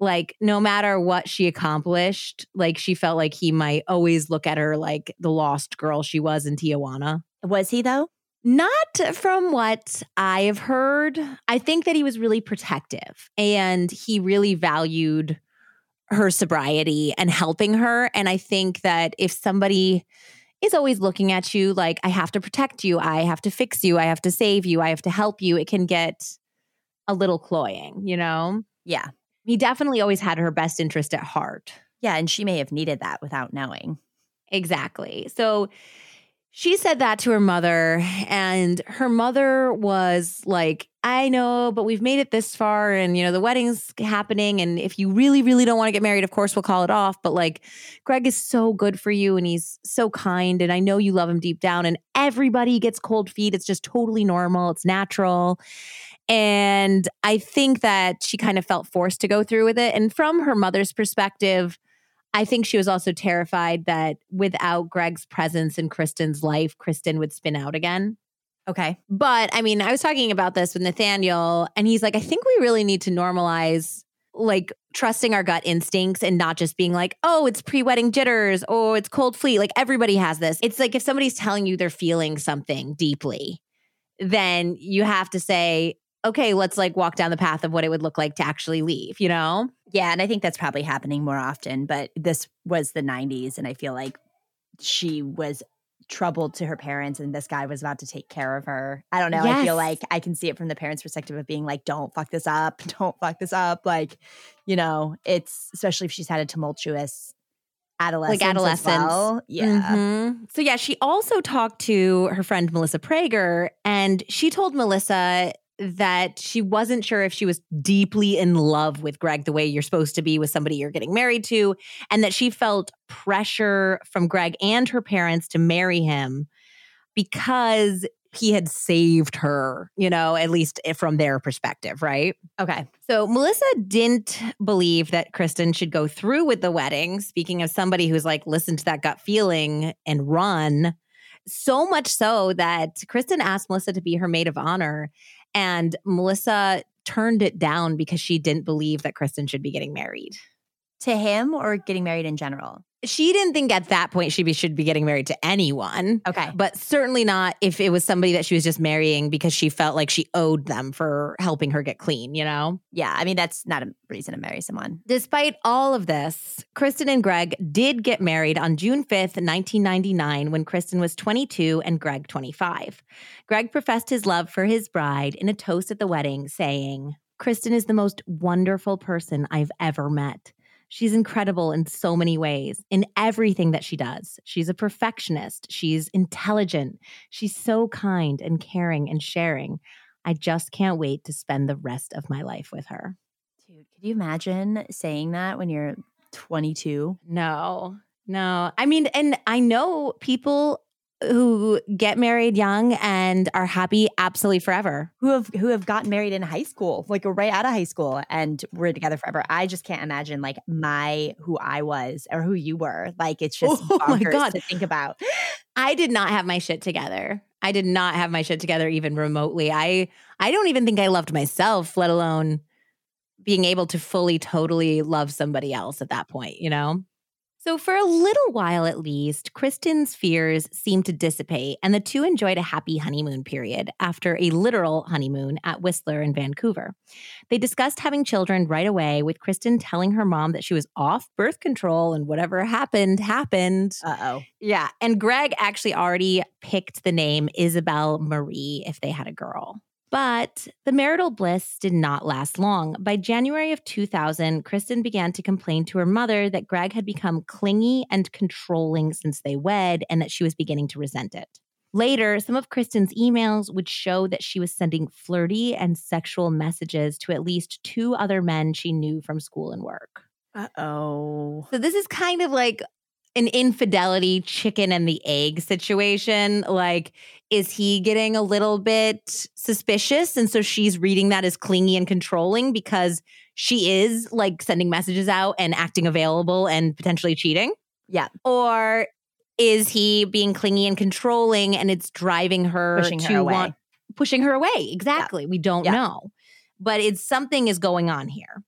B: Like no matter what she accomplished, like she felt like he might always look at her like the lost girl she was in Tijuana.
A: Was he though?
B: Not from what I've heard. I think that he was really protective and he really valued her sobriety and helping her. And I think that if somebody is always looking at you like, I have to protect you, I have to fix you, I have to save you, I have to help you, it can get a little cloying, you know?
A: Yeah.
B: He definitely always had her best interest at heart.
A: Yeah. And she may have needed that without knowing.
B: Exactly. So she said that to her mother, and her mother was like, I know, but we've made it this far, and you know, the wedding's happening. And if you really, really don't want to get married, of course, we'll call it off. But like, Greg is so good for you, and he's so kind, and I know you love him deep down, and everybody gets cold feet. It's just totally normal, it's natural. And I think that she kind of felt forced to go through with it. And from her mother's perspective, I think she was also terrified that without Greg's presence in Kristin's life, Kristin would spin out again.
A: Okay.
B: But I mean, I was talking about this with Nathaniel, and he's like, I think we really need to normalize like trusting our gut instincts and not just being like, oh, it's pre wedding jitters, oh, it's cold feet. Like everybody has this. It's like if somebody's telling you they're feeling something deeply, then you have to say, okay, let's like walk down the path of what it would look like to actually leave, you know?
A: Yeah. And I think that's probably happening more often, but this was the 90s. And I feel like she was troubled to her parents and this guy was about to take care of her. I don't know. I feel like I can see it from the parents' perspective of being like, don't fuck this up. Don't fuck this up. Like, you know, it's especially if she's had a tumultuous adolescence. as
B: adolescence.
A: well. Yeah.
B: Mhm. So, yeah, she also talked to her friend Melissa Prager, and she told Melissa that she wasn't sure if she was deeply in love with Greg the way you're supposed to be with somebody you're getting married to, and that she felt pressure from Greg and her parents to marry him because he had saved her, you know, at least eh, from their perspective, right?
A: Okay.
B: So Melissa didn't believe that Kristin should go through with the wedding. Speaking of somebody who's like, listen to that gut feeling and run. So much so that Kristin asked Melissa to be her maid of honor. And Melissa turned it down because she didn't believe that Kristin should be getting married.
A: To him or getting married in general?
B: She didn't think at that point she be, should be getting married to anyone.
A: Okay.
B: But certainly not if it was somebody that she was just marrying because she felt like she owed them for helping her get clean, you know?
A: Yeah. I mean, that's not a reason to marry someone.
B: Despite all of this, Kristin and Greg did get married on June 5th, 1999, when Kristin was 22 and Greg 25. Greg professed his love for his bride in a toast at the wedding, saying, Kristin is the most wonderful person I've ever met. She's incredible in so many ways, in everything that she does. She's a perfectionist. She's intelligent. She's so kind and caring and sharing. I just can't wait to spend the rest of my life with her.
A: Dude, could you imagine saying that when you're 22?
B: No, no. I mean, and I know people who get married young and are happy absolutely forever.
A: Who have who have gotten married in high school, like right out of high school, and we're together forever. I just can't imagine like my who I was or who you were. Like it's just
B: Oh my God.
A: to think about.
B: I did not have my shit together. I did not have my shit together even remotely. I I don't even think I loved myself, let alone being able to fully totally love somebody else at that point, you know? So for a little while at least, Kristin's fears seemed to dissipate and the two enjoyed a happy honeymoon period after a literal honeymoon at Whistler in Vancouver. They discussed having children right away with Kristin telling her mom that she was off birth control and whatever happened happened.
A: Uh oh.
B: Yeah. And Greg actually already picked the name Isabel Marie if they had a girl. But the marital bliss did not last long. By January of 2000, Kristin began to complain to her mother that Greg had become clingy and controlling since they wed and that she was beginning to resent it. Later, some of Kristin's emails would show that she was sending flirty and sexual messages to at least two other men she knew from school and work.
A: Uh oh.
B: So this is kind of like an infidelity chicken and the egg situation. Like, is he getting a little bit suspicious? And so she's reading that as clingy and controlling because she is like sending messages out and acting available and potentially cheating?
A: Yeah.
B: Or is he being clingy and controlling and it's driving her
A: Pushing her
B: to
A: away.
B: want pushing her away? Exactly. We don't
A: Yeah.
B: know. But it's something is going on here.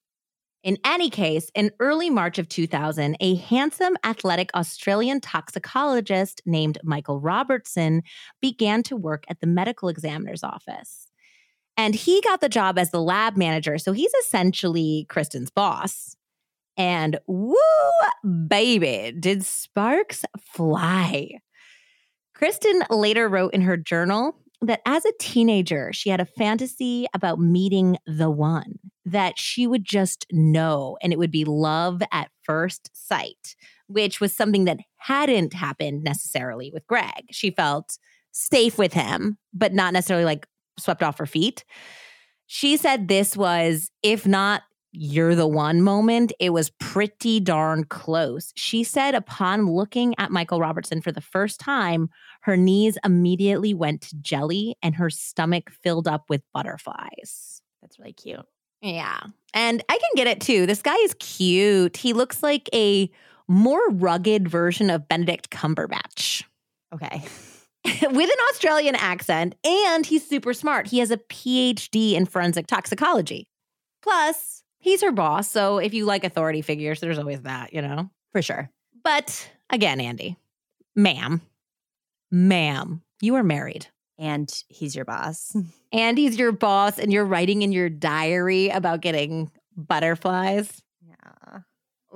B: In any case, in early March of 2000, a handsome, athletic Australian toxicologist named Michael Robertson began to work at the medical examiner's office. And he got the job as the lab manager. So he's essentially Kristin's boss. And woo, baby, did sparks fly. Kristin later wrote in her journal that as a teenager, she had a fantasy about meeting the one, that she would just know and it would be love at first sight, which was something that hadn't happened necessarily with Greg. She felt safe with him, but not necessarily like swept off her feet. She said this was, if not you're the one moment, it was pretty darn close. She said upon looking at Michael Robertson for the first time, her knees immediately went to jelly and her stomach filled up with butterflies.
A: That's really cute.
B: Yeah. And I can get it too. This guy is cute. He looks like a more rugged version of Benedict Cumberbatch
A: Okay.
B: with an Australian accent, and he's super smart. He has a PhD in forensic toxicology. Plus, he's her boss. So if you like authority figures, there's always that, you know?
A: For sure.
B: But again, Andy, ma'am, ma'am, you are married.
A: And he's your boss.
B: And he's your boss, and you're writing in your diary about getting butterflies.
A: Yeah.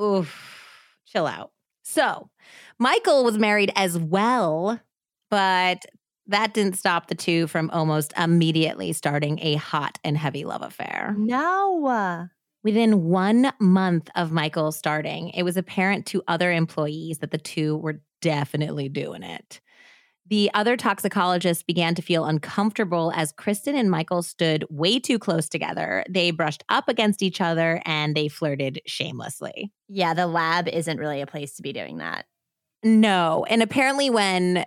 B: Oof, chill out. So, Michael was married as well, but that didn't stop the two from almost immediately starting a hot and heavy love affair.
A: No.
B: Within one month of Michael starting, it was apparent to other employees that the two were definitely doing it. The other toxicologists began to feel uncomfortable as Kristin and Michael stood way too close together. They brushed up against each other and they flirted shamelessly.
A: Yeah, the lab isn't really a place to be doing that.
B: No. And apparently, when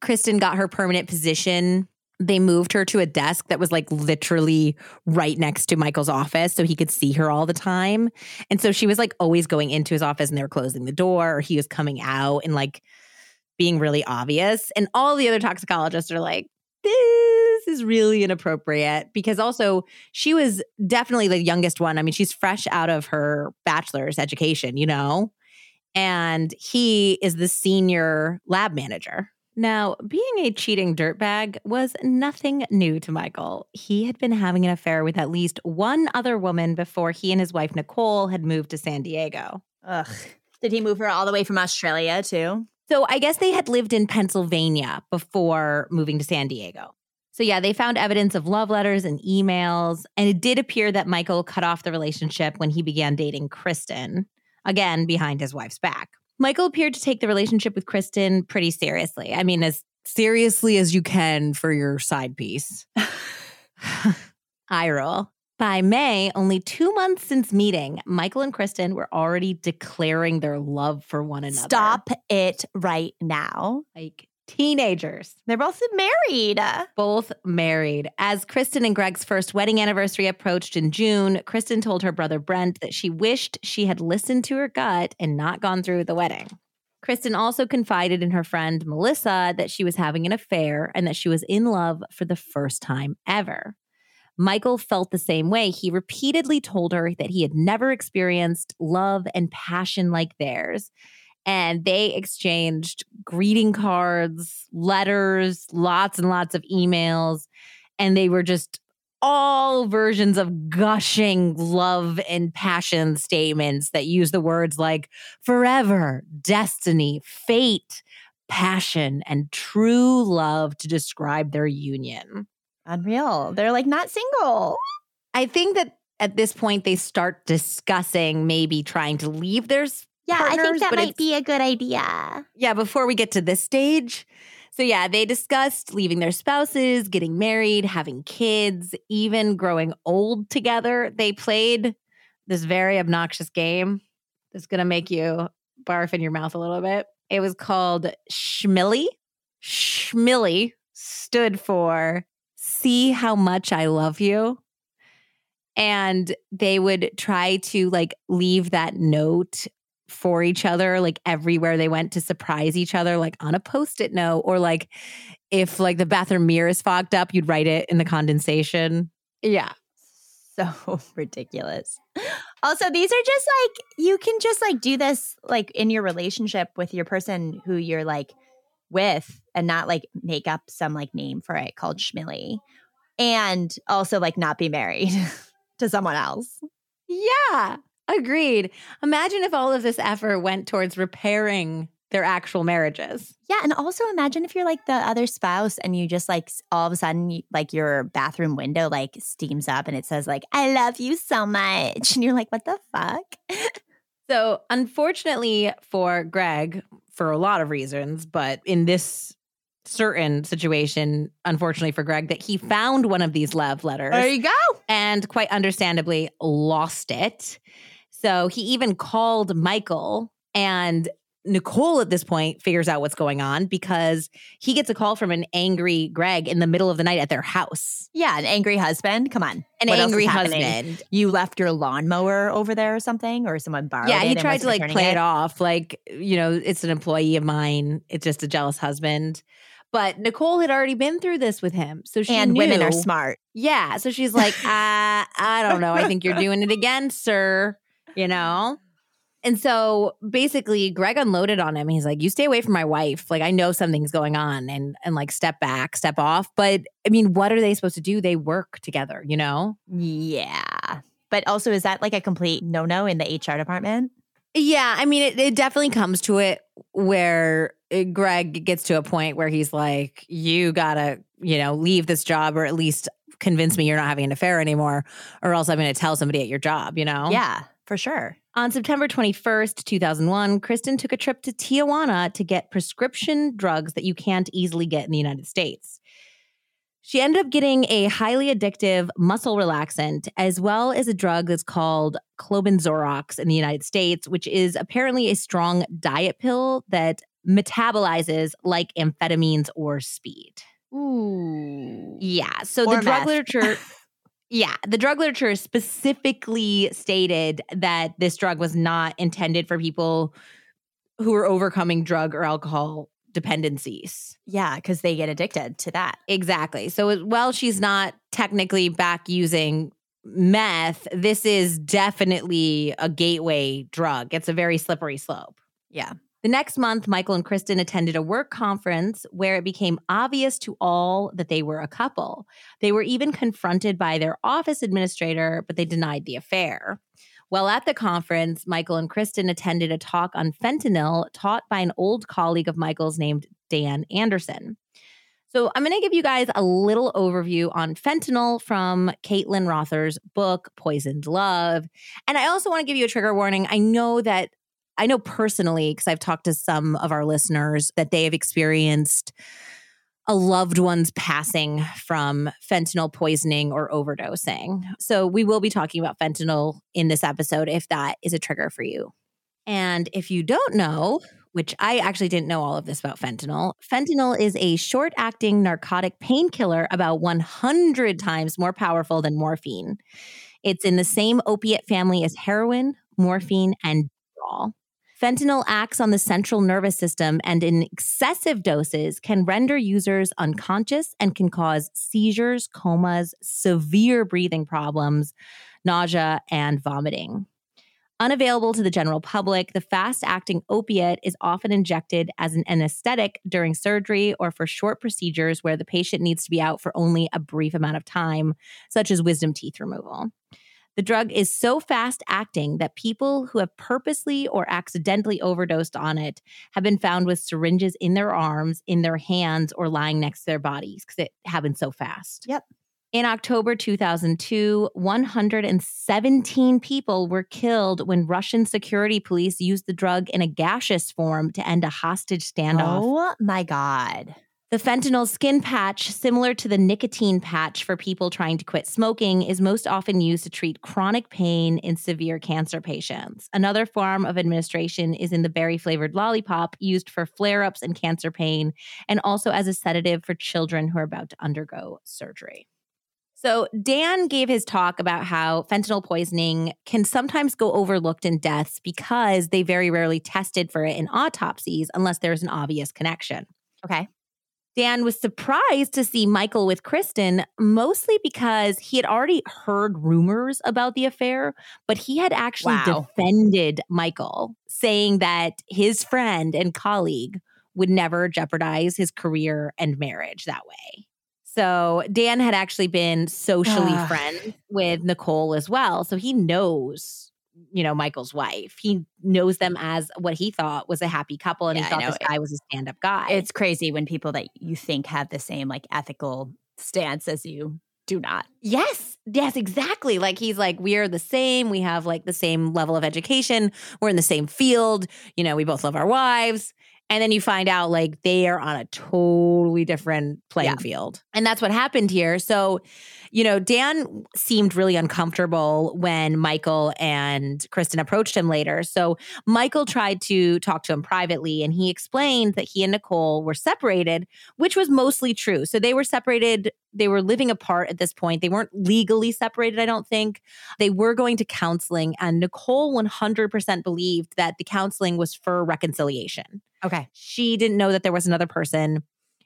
B: Kristin got her permanent position they moved her to a desk that was like literally right next to Michael's office so he could see her all the time. And so she was like always going into his office and they were closing the door or he was coming out and like being really obvious. And all the other toxicologists are like, this is really inappropriate because also she was definitely the youngest one. I mean, she's fresh out of her bachelor's education, you know? And he is the senior lab manager. Now, being a cheating dirtbag was nothing new to Michael. He had been having an affair with at least one other woman before he and his wife, Nicole, had moved to San Diego.
A: Ugh. Did he move her all the way from Australia too?
B: So I guess they had lived in Pennsylvania before moving to San Diego. So yeah, they found evidence of love letters and emails. And it did appear that Michael cut off the relationship when he began dating Kristin, again, behind his wife's back. Michael appeared to take the relationship with Kristin pretty seriously. I mean, as seriously as you can for your side piece. Eye roll. By May, only two months since meeting, Michael and Kristin were already declaring their love for one another.
A: Stop it right now.
B: Like teenagers.
A: They're both married.
B: Both married. As Kristin and Greg's first wedding anniversary approached in June, Kristin told her brother Brent that she wished she had listened to her gut and not gone through the wedding. Kristin also confided in her friend Melissa that she was having an affair and that she was in love for the first time ever. Michael felt the same way. He repeatedly told her that he had never experienced love and passion like theirs and they exchanged greeting cards, letters, lots and lots of emails. And they were just all versions of gushing love and passion statements that use the words like forever, destiny, fate, passion, and true love to describe their union.
A: Unreal. They're like not single.
B: I think that at this point they start discussing maybe trying to leave their
A: yeah,
B: partners,
A: I think that might be a good idea.
B: Yeah, before we get to this stage. So, yeah, they discussed leaving their spouses, getting married, having kids, even growing old together. They played this very obnoxious game that's going to make you barf in your mouth a little bit. It was called Schmilly. Schmilly stood for See How Much I Love You. And they would try to like leave that note for each other like everywhere they went to surprise each other like on a post-it note or like if like the bathroom mirror is fogged up you'd write it in the condensation. Yeah.
A: So ridiculous. Also these are just like you can just like do this like in your relationship with your person who you're like with and not like make up some like name for it called schmilly and also like not be married to someone else.
B: Yeah Agreed. Imagine if all of this effort went towards repairing their actual marriages.
A: Yeah, and also imagine if you're like the other spouse and you just like all of a sudden you, like your bathroom window like steams up and it says like I love you so much and you're like what the fuck?
B: so, unfortunately for Greg for a lot of reasons, but in this certain situation, unfortunately for Greg, that he found one of these love letters.
A: There you go.
B: And quite understandably lost it. So he even called Michael and Nicole at this point figures out what's going on because he gets a call from an angry Greg in the middle of the night at their house.
A: Yeah, an angry husband. Come on.
B: An what angry husband.
A: You left your lawnmower over there or something, or someone borrowed
B: yeah,
A: it.
B: Yeah, he tried to like play
A: it.
B: it off like, you know, it's an employee of mine. It's just a jealous husband. But Nicole had already been through this with him. So she
A: And
B: knew,
A: women are smart.
B: Yeah. So she's like, uh, I don't know. I think you're doing it again, sir you know? And so basically Greg unloaded on him. He's like, You stay away from my wife. Like, I know something's going on and and like step back, step off. But I mean, what are they supposed to do? They work together, you know?
A: Yeah. But also, is that like a complete no no in the HR department?
B: Yeah. I mean, it, it definitely comes to it where uh, Greg gets to a point where he's like, You gotta, you know, leave this job or at least convince me you're not having an affair anymore, or else I'm gonna tell somebody at your job, you know?
A: Yeah for sure.
B: On September 21st, 2001, Kristin took a trip to Tijuana to get prescription drugs that you can't easily get in the United States. She ended up getting a highly addictive muscle relaxant, as well as a drug that's called Clobenzorex in the United States, which is apparently a strong diet pill that metabolizes like amphetamines or speed.
A: Ooh.
B: Yeah. So
A: Or
B: the drug literature. Yeah, the drug literature specifically stated that this drug was not intended for people who are overcoming drug or alcohol dependencies.
A: Yeah, because they get addicted to that.
B: Exactly. So while she's not technically back using meth, this is definitely a gateway drug. It's a very slippery slope.
A: Yeah.
B: The next month, Michael and Kristin attended a work conference where it became obvious to all that they were a couple. They were even confronted by their office administrator, but they denied the affair. While at the conference, Michael and Kristin attended a talk on fentanyl taught by an old colleague of Michael's named Dan Anderson. So, I'm going to give you guys a little overview on fentanyl from Caitlin Rother's book, Poisoned Love. And I also want to give you a trigger warning. I know that I know personally, because I've talked to some of our listeners, that they have experienced a loved one's passing from fentanyl poisoning or overdosing. So we will be talking about fentanyl in this episode if that is a trigger for you. And if you don't know, which I actually didn't know all of this about fentanyl, fentanyl is a short acting narcotic painkiller about 100 times more powerful than morphine. It's in the same opiate family as heroin, morphine, and Demerol. Fentanyl acts on the central nervous system and in excessive doses can render users unconscious and can cause seizures, comas, severe breathing problems, nausea, and vomiting. Unavailable to the general public, the fast acting opiate is often injected as an anesthetic during surgery or for short procedures where the patient needs to be out for only a brief amount of time, such as wisdom teeth removal. The drug is so fast acting that people who have purposely or accidentally overdosed on it have been found with syringes in their arms, in their hands, or lying next to their bodies because it happens so fast.
A: Yep.
B: In October 2002, 117 people were killed when Russian security police used the drug in a gaseous form to end a hostage standoff.
A: Oh my God.
B: The fentanyl skin patch, similar to the nicotine patch for people trying to quit smoking, is most often used to treat chronic pain in severe cancer patients. Another form of administration is in the berry flavored lollipop, used for flare ups and cancer pain, and also as a sedative for children who are about to undergo surgery. So, Dan gave his talk about how fentanyl poisoning can sometimes go overlooked in deaths because they very rarely tested for it in autopsies unless there's an obvious connection.
A: Okay.
B: Dan was surprised to see Michael with Kristin, mostly because he had already heard rumors about the affair, but he had actually
A: Wow.
B: defended Michael, saying that his friend and colleague would never jeopardize his career and marriage that way. So Dan had actually been socially
A: ah.
B: friends with Nicole as well. So he knows, you know, Michael's wife. He knows them as what he thought was a happy couple, and
A: Yeah,
B: he thought this guy was a stand-up guy.
A: It's crazy when people that you think have the same like ethical stance as you do not.
B: Yes, yes, exactly. Like he's like, we are the same. We have like the same level of education. We're in the same field. You know, we both love our wives. And then you find out like they are on a totally different playing
A: Yeah.
B: field. And that's what happened here. So, you know, Dan seemed really uncomfortable when Michael and Kristin approached him later. So Michael tried to talk to him privately and he explained that he and Nicole were separated, which was mostly true. So they were separated, they were living apart at this point. They weren't legally separated, I don't think. They were going to counseling, and Nicole 100% believed that the counseling was for reconciliation.
A: Okay.
B: She didn't know that there was another person.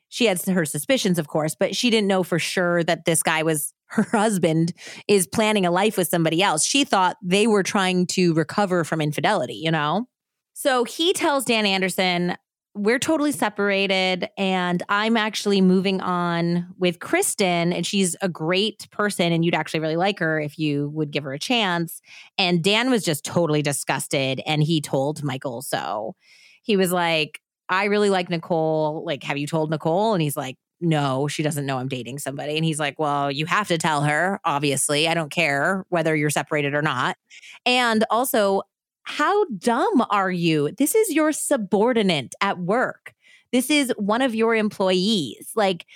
B: She had her suspicions, of course, but she didn't know for sure that this guy was her husband is planning a life with somebody else. She thought they were trying to recover from infidelity, you know? So he tells Dan Anderson, We're totally separated, and I'm actually moving on with Kristin, and she's a great person, and you'd actually really like her if you would give her a chance. And Dan was just totally disgusted, and he told Michael so. He was like, I really like Nicole. Like, have you told Nicole? And he's like, no, she doesn't know I'm dating somebody. And he's like, well, you have to tell her, obviously. I don't care whether you're separated or not. And also, how dumb are you? This is your subordinate at work. This is one of your employees. Like,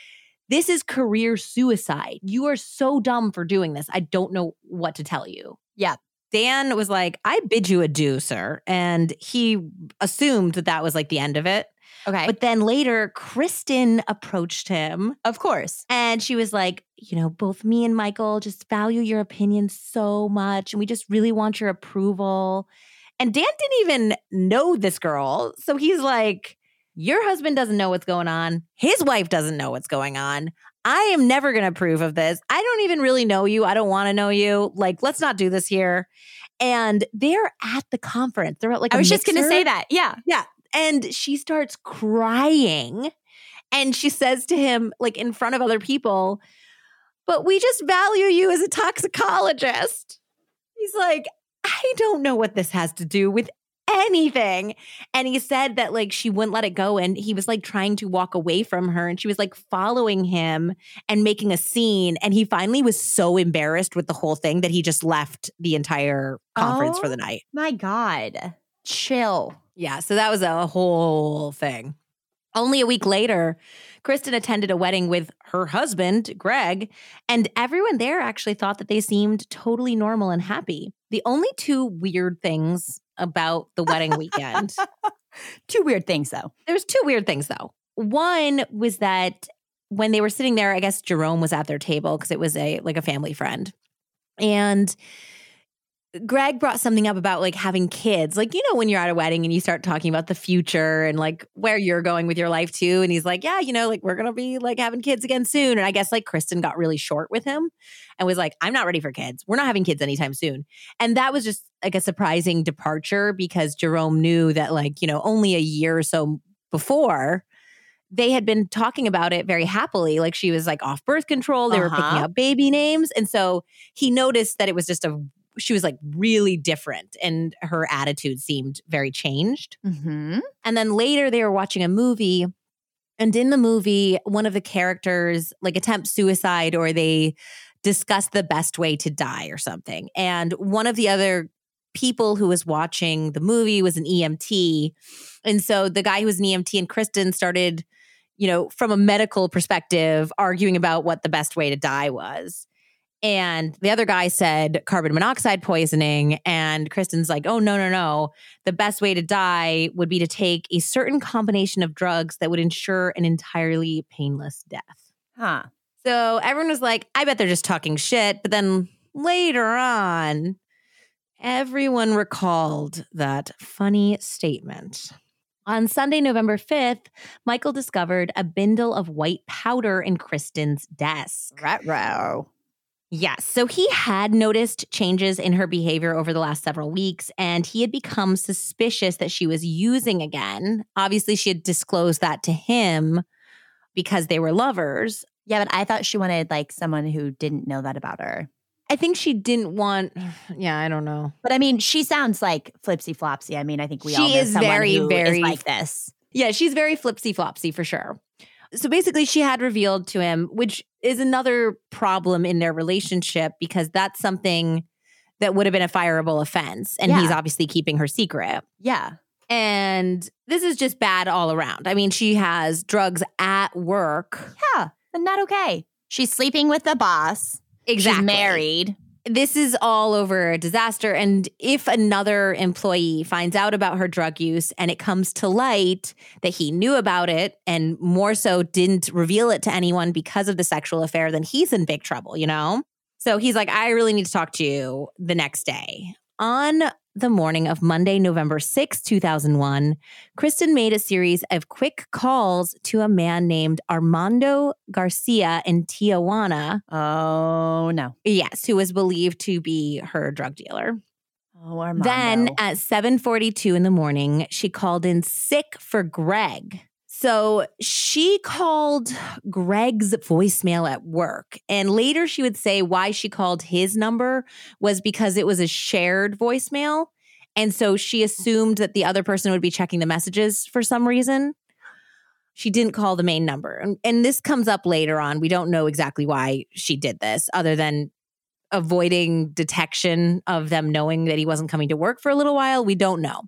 B: this is career suicide. You are so dumb for doing this. I don't know what to tell you.
A: Yeah.
B: Dan was like, I bid you adieu, sir. And he assumed that that was like the end of it.
A: Okay.
B: But then later, Kristin approached him
A: of course.
B: and she was like, you know, both me and Michael just value your opinion so much. And we just really want your approval. And Dan didn't even know this girl. So he's like, your husband doesn't know what's going on. His wife doesn't know what's going on. I am never going to approve of this. I don't even really know you. I don't want to know you. Like, let's not do this here. And they're at the conference. They're at like
A: I was just going to say that. Yeah. Yeah.
B: and she starts crying and she says to him like in front of other people but we just value you as a toxicologist he's like i don't know what this has to do with anything and he said that like she wouldn't let it go and he was like trying to walk away from her and she was like following him and making a scene and he finally was so embarrassed with the whole thing that he just left the entire conference for
A: Oh.
B: the night
A: My God. Chill.
B: yeah, so that was a whole thing. Only a week later, Kristin attended a wedding with her husband, Greg, and everyone there actually thought that they seemed totally normal and happy. The only two weird things about the wedding weekend,
A: Two weird things though.
B: there's two weird things though. One was that when they were sitting there, I guess Jerome was at their table because it was a like a family friend. And Greg brought something up about like having kids. Like, you know, when you're at a wedding and you start talking about the future and like where you're going with your life too. And he's like, Yeah, you know, like we're going to be like having kids again soon. And I guess like Kristin got really short with him and was like, I'm not ready for kids. We're not having kids anytime soon. And that was just like a surprising departure because Jerome knew that like, you know, only a year or so before they had been talking about it very happily. Like she was like off birth control. They were picking
A: Uh-huh.
B: out baby names. And so he noticed that it was just a, she was like really different and her attitude seemed very changed.
A: Mm-hmm.
B: And then later they were watching a movie. And in the movie, one of the characters like attempts suicide or they discuss the best way to die or something. And one of the other people who was watching the movie was an EMT. And so the guy who was an EMT and Kristin started, you know, from a medical perspective, arguing about what the best way to die was. And the other guy said carbon monoxide poisoning. And Kristin's like, oh, no, no, no. The best way to die would be to take a certain combination of drugs that would ensure an entirely painless death.
A: Huh.
B: So everyone was like, I bet they're just talking shit. But then later on, everyone recalled that funny statement. On Sunday, November 5th, Michael discovered a bindle of white powder in Kristin's desk.
A: Retro.
B: Yes. So he had noticed changes in her behavior over the last several weeks, and he had become suspicious that she was using again. Obviously, she had disclosed that to him because they were lovers.
A: Yeah, but I thought she wanted like someone who didn't know that about her.
B: I think she didn't want, yeah, I don't know.
A: But I mean, she sounds like flipsy flopsy. I mean, I think we
B: She
A: all know
B: is
A: someone
B: very,
A: who is
B: very-
A: like this.
B: Yeah, she's very flipsy flopsy for sure. So basically, she had revealed to him, which is another problem in their relationship because that's something that would have been a fireable offense. And he's obviously keeping her secret.
A: Yeah.
B: And this is just bad all around. I mean, she has drugs at work.
A: Yeah. But not okay. She's sleeping with the boss. She's married.
B: This is all over a disaster. And if another employee finds out about her drug use and it comes to light that he knew about it and more so didn't reveal it to anyone because of the sexual affair, then he's in big trouble, you know? So he's like, I really need to talk to you the next day. On the morning of Monday, November sixth, two 2001, Kristin made a series of quick calls to a man named Armando Garcia in Tijuana.
A: Oh no.
B: Yes, who was believed to be her drug dealer.
A: Oh, Armando.
B: Then at 7:42 in the morning, she called in sick for Greg. So she called Greg's voicemail at work. And later she would say why she called his number was because it was a shared voicemail. And so she assumed that the other person would be checking the messages for some reason. She didn't call the main number. And, and this comes up later on. We don't know exactly why she did this, other than avoiding detection of them knowing that he wasn't coming to work for a little while. We don't know.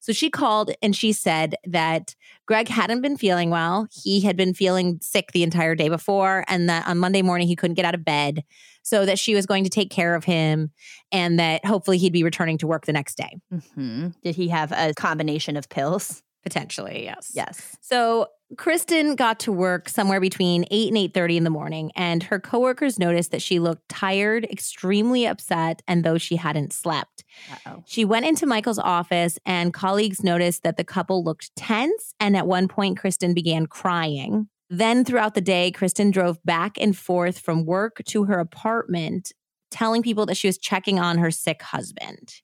B: So she called and she said that Greg hadn't been feeling well. He had been feeling sick the entire day before, and that on Monday morning he couldn't get out of bed. So that she was going to take care of him and that hopefully he'd be returning to work the next day.
A: Mhm. Did he have a combination of pills?
B: Potentially, yes.
A: Yes.
B: So Kristin got to work somewhere between 8 and 8:30 in the morning and her coworkers noticed that she looked tired, extremely upset and though she hadn't slept.
A: Uh-oh.
B: She went into Michael's office and colleagues noticed that the couple looked tense and at one point Kristin began crying. Then throughout the day Kristin drove back and forth from work to her apartment telling people that she was checking on her sick husband.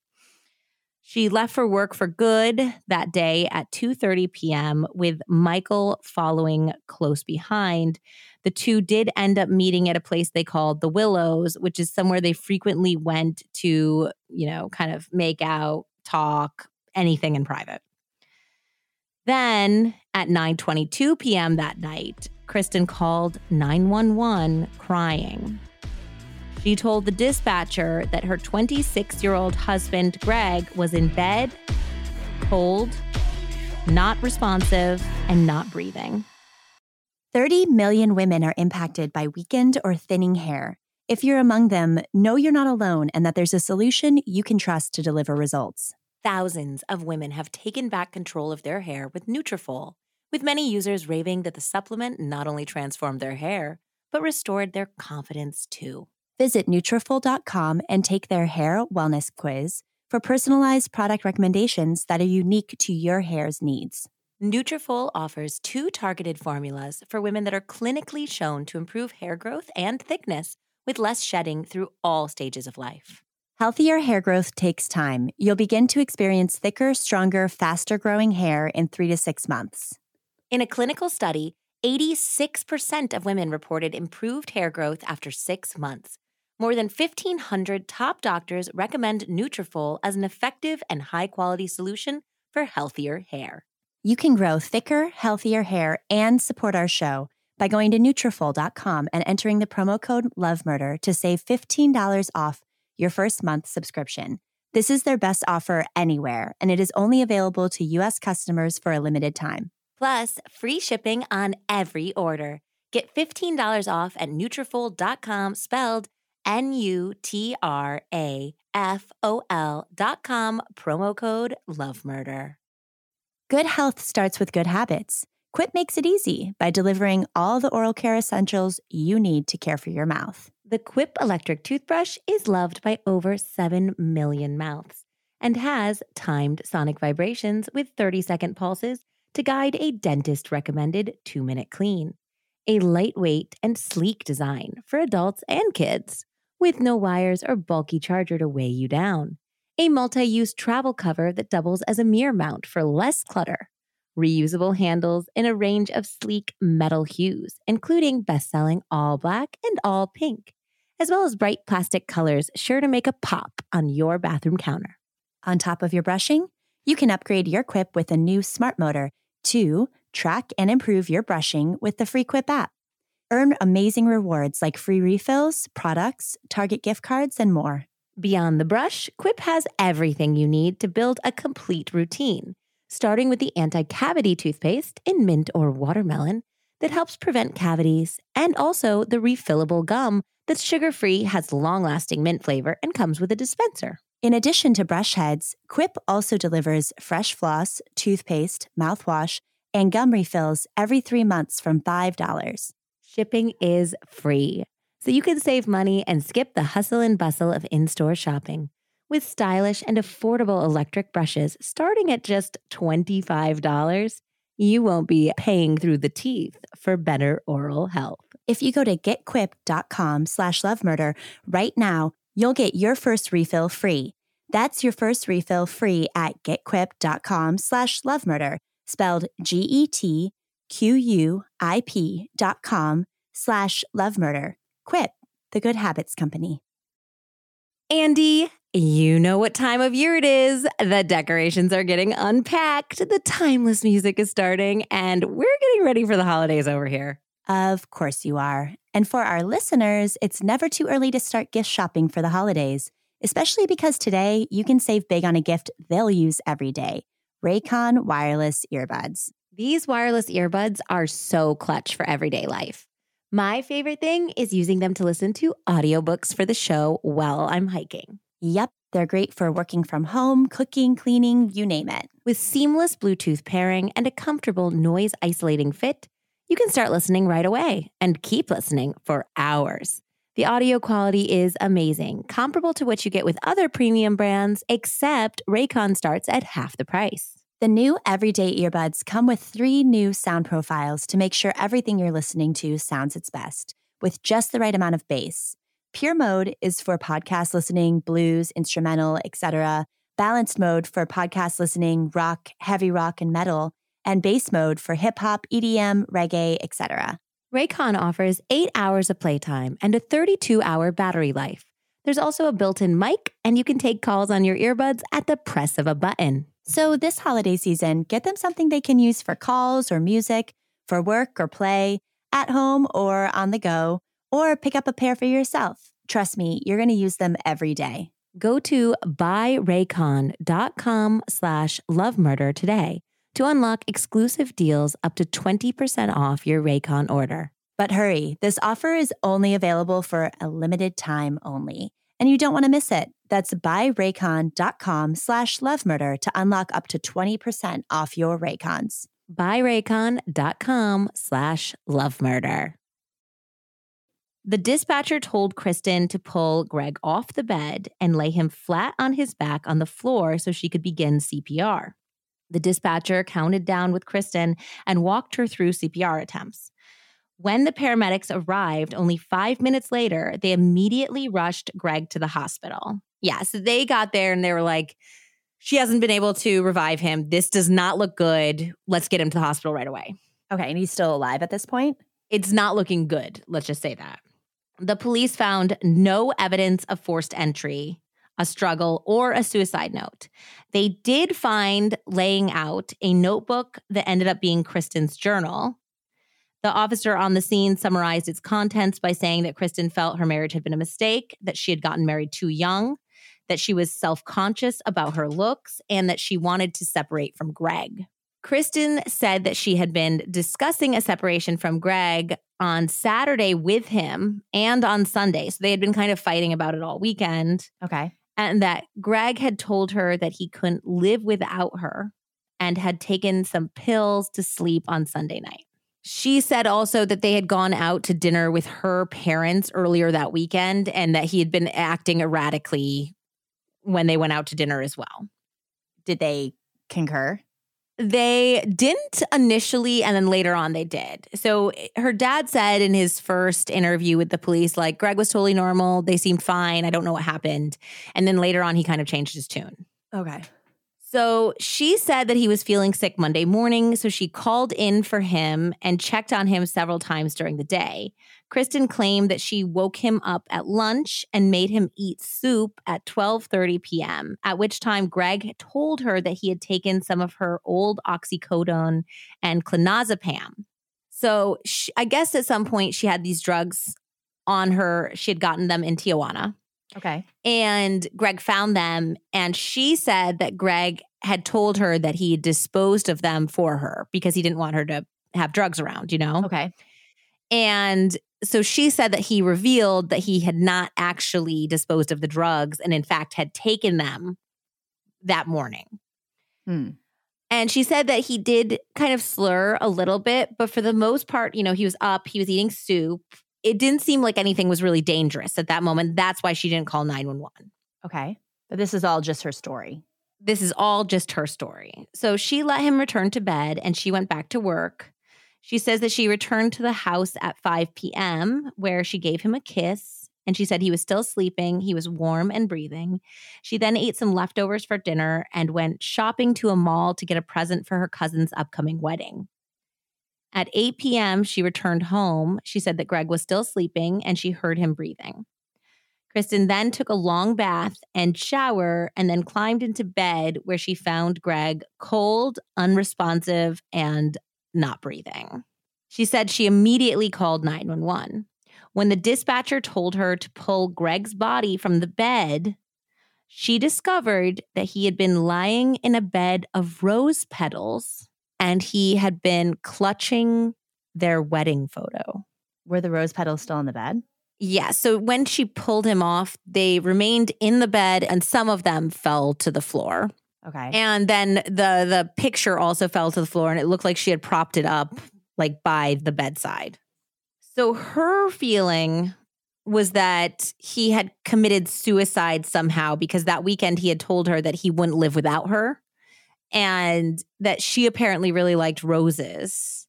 B: She left for work for good that day at 2:30 p.m. with Michael following close behind. The two did end up meeting at a place they called the Willows, which is somewhere they frequently went to, you know, kind of make out, talk, anything in private. Then at 9:22 p.m. that night, Kristin called 911 crying. She told the dispatcher that her 26 year old husband, Greg, was in bed, cold, not responsive, and not breathing.
A: 30 million women are impacted by weakened or thinning hair. If you're among them, know you're not alone and that there's a solution you can trust to deliver results.
B: Thousands of women have taken back control of their hair with Nutrafol, with many users raving that the supplement not only transformed their hair, but restored their confidence too.
A: Visit Nutrafol.com and take their hair wellness quiz for personalized product recommendations that are unique to your hair's needs.
B: Nutrafol offers two targeted formulas for women that are clinically shown to improve hair growth and thickness with less shedding through all stages of life.
A: Healthier hair growth takes time. You'll begin to experience thicker, stronger, faster growing hair in three to six months.
B: In a clinical study, 86% of women reported improved hair growth after six months. More than 1,500 top doctors recommend Nutrafol as an effective and high-quality solution for healthier hair.
A: You can grow thicker, healthier hair and support our show by going to Nutrafol.com and entering the promo code LOVEMURDER to save $15 off your first month subscription. This is their best offer anywhere, and it is only available to U.S. customers for a limited time.
B: Plus, free shipping on every order. Get $15 off at Nutrafol.com spelled N-U-T-R-A-F-O-L dot com, promo code Love Murder.
A: Good health starts with good habits. Quip makes it easy by delivering all the oral care essentials you need to care for your mouth.
B: The Quip electric toothbrush is loved by over 7 million mouths and has timed sonic vibrations with 30 second pulses to guide a dentist recommended two minute clean. A lightweight and sleek design for adults and kids, with no wires or bulky charger to weigh you down. A multi use travel cover that doubles as a mirror mount for less clutter. Reusable handles in a range of sleek metal hues, including best selling all black and all pink, as well as bright plastic colors sure to make a pop on your bathroom counter.
A: On top of your brushing, you can upgrade your Quip with a new smart motor to track and improve your brushing with the free Quip app. Earn amazing rewards like free refills, products, Target gift cards, and more.
B: Beyond the brush, Quip has everything you need to build a complete routine, starting with the anti cavity toothpaste in mint or watermelon that helps prevent cavities, and also the refillable gum that's sugar free, has long lasting mint flavor, and comes with a dispenser.
A: In addition to brush heads, Quip also delivers fresh floss, toothpaste, mouthwash, and gum refills every three months from $5.
B: Shipping is free, so you can save money and skip the hustle and bustle of in store shopping. With stylish and affordable electric brushes starting at just $25, you won't be paying through the teeth for better oral health.
A: If you go to getquip.com slash lovemurder right now, you'll get your first refill free. That's your first refill free at getquip.com slash lovemurder, spelled G-E-T-Q-U-I-P dot com slash love murder. Quip, the good habits company.
B: Andy, you know what time of year it is. The decorations are getting unpacked, the timeless music is starting, and we're getting ready for the holidays over here.
A: Of course you are. And for our listeners, it's never too early to start gift shopping for the holidays, especially because today you can save big on a gift they'll use every day Raycon wireless earbuds.
B: These wireless earbuds are so clutch for everyday life. My favorite thing is using them to listen to audiobooks for the show while I'm hiking.
A: Yep. They're great for working from home, cooking, cleaning, you name it.
B: With seamless Bluetooth pairing and a comfortable noise isolating fit, you can start listening right away and keep listening for hours. The audio quality is amazing, comparable to what you get with other premium brands, except Raycon starts at half the price.
A: The new everyday earbuds come with three new sound profiles to make sure everything you're listening to sounds its best, with just the right amount of bass. Pure mode is for podcast listening, blues, instrumental, etc. Balanced mode for podcast listening, rock, heavy rock, and metal, and bass mode for hip hop, EDM, reggae, etc.
B: Raycon offers 8 hours of playtime and a 32-hour battery life. There's also a built-in mic and you can take calls on your earbuds at the press of a button.
A: So, this holiday season, get them something they can use for calls or music, for work or play, at home or on the go, or pick up a pair for yourself. Trust me, you're going to use them every day.
B: Go to buyraycon.com slash lovemurder today to unlock exclusive deals up to 20% off your Raycon order.
A: But hurry, this offer is only available for a limited time only, and you don't want to miss it. That's buyraycon.com slash lovemurder to unlock up to 20% off your Raycons.
B: buyraycon.com slash lovemurder. The dispatcher told Kristin to pull Greg off the bed and lay him flat on his back on the floor so she could begin CPR. The dispatcher counted down with Kristin and walked her through CPR attempts. When the paramedics arrived only five minutes later, they immediately rushed Greg to the hospital. Yeah, so they got there and they were like, she hasn't been able to revive him. This does not look good. Let's get him to the hospital right away.
A: Okay, and he's still alive at this point?
B: It's not looking good. Let's just say that. The police found no evidence of forced entry, a struggle, or a suicide note. They did find laying out a notebook that ended up being Kristin's journal. The officer on the scene summarized its contents by saying that Kristin felt her marriage had been a mistake, that she had gotten married too young, that she was self conscious about her looks, and that she wanted to separate from Greg. Kristin said that she had been discussing a separation from Greg on Saturday with him and on Sunday. So they had been kind of fighting about it all weekend.
A: Okay.
B: And that Greg had told her that he couldn't live without her and had taken some pills to sleep on Sunday night. She said also that they had gone out to dinner with her parents earlier that weekend and that he had been acting erratically when they went out to dinner as well.
A: Did they concur?
B: They didn't initially, and then later on they did. So eh, her dad said in his first interview with the police, like, Greg was totally normal. They seemed fine. I don't know what happened. And then later on, he kind of changed his tune.
A: Okay.
B: So she said that he was feeling sick Monday morning. So she called in for him and checked on him several times during the day. Kristin claimed that she woke him up at lunch and made him eat soup at 12:30 p.m. At which time Greg told her that he had taken some of her old oxycodone and clonazepam. So she, I guess at some point she had these drugs on her. She had gotten them in Tijuana.
A: Okay.
B: And Greg found them, and she said that Greg had told her that he disposed of them for her because he didn't want her to have drugs around, you know?
A: Okay.
B: And so she said that he revealed that he had not actually disposed of the drugs and, in fact, had taken them that morning.
A: Hmm.
B: And she said that he did kind of slur a little bit, but for the most part, you know, he was up, he was eating soup. It didn't seem like anything was really dangerous at that moment. That's why she didn't call 911.
A: Okay. But this is all just her story.
B: This is all just her story. So she let him return to bed and she went back to work. She says that she returned to the house at 5 p.m., where she gave him a kiss. And she said he was still sleeping. He was warm and breathing. She then ate some leftovers for dinner and went shopping to a mall to get a present for her cousin's upcoming wedding. At 8 p.m., she returned home. She said that Greg was still sleeping and she heard him breathing. Kristin then took a long bath and shower and then climbed into bed where she found Greg cold, unresponsive, and not breathing. She said she immediately called 911. When the dispatcher told her to pull Greg's body from the bed, she discovered that he had been lying in a bed of rose petals and he had been clutching their wedding photo.
A: Were the rose petals still in the bed?
B: Yeah. So when she pulled him off, they remained in the bed and some of them fell to the floor.
A: Okay.
B: And then the the picture also fell to the floor and it looked like she had propped it up like by the bedside. So her feeling was that he had committed suicide somehow because that weekend he had told her that he wouldn't live without her and that she apparently really liked roses.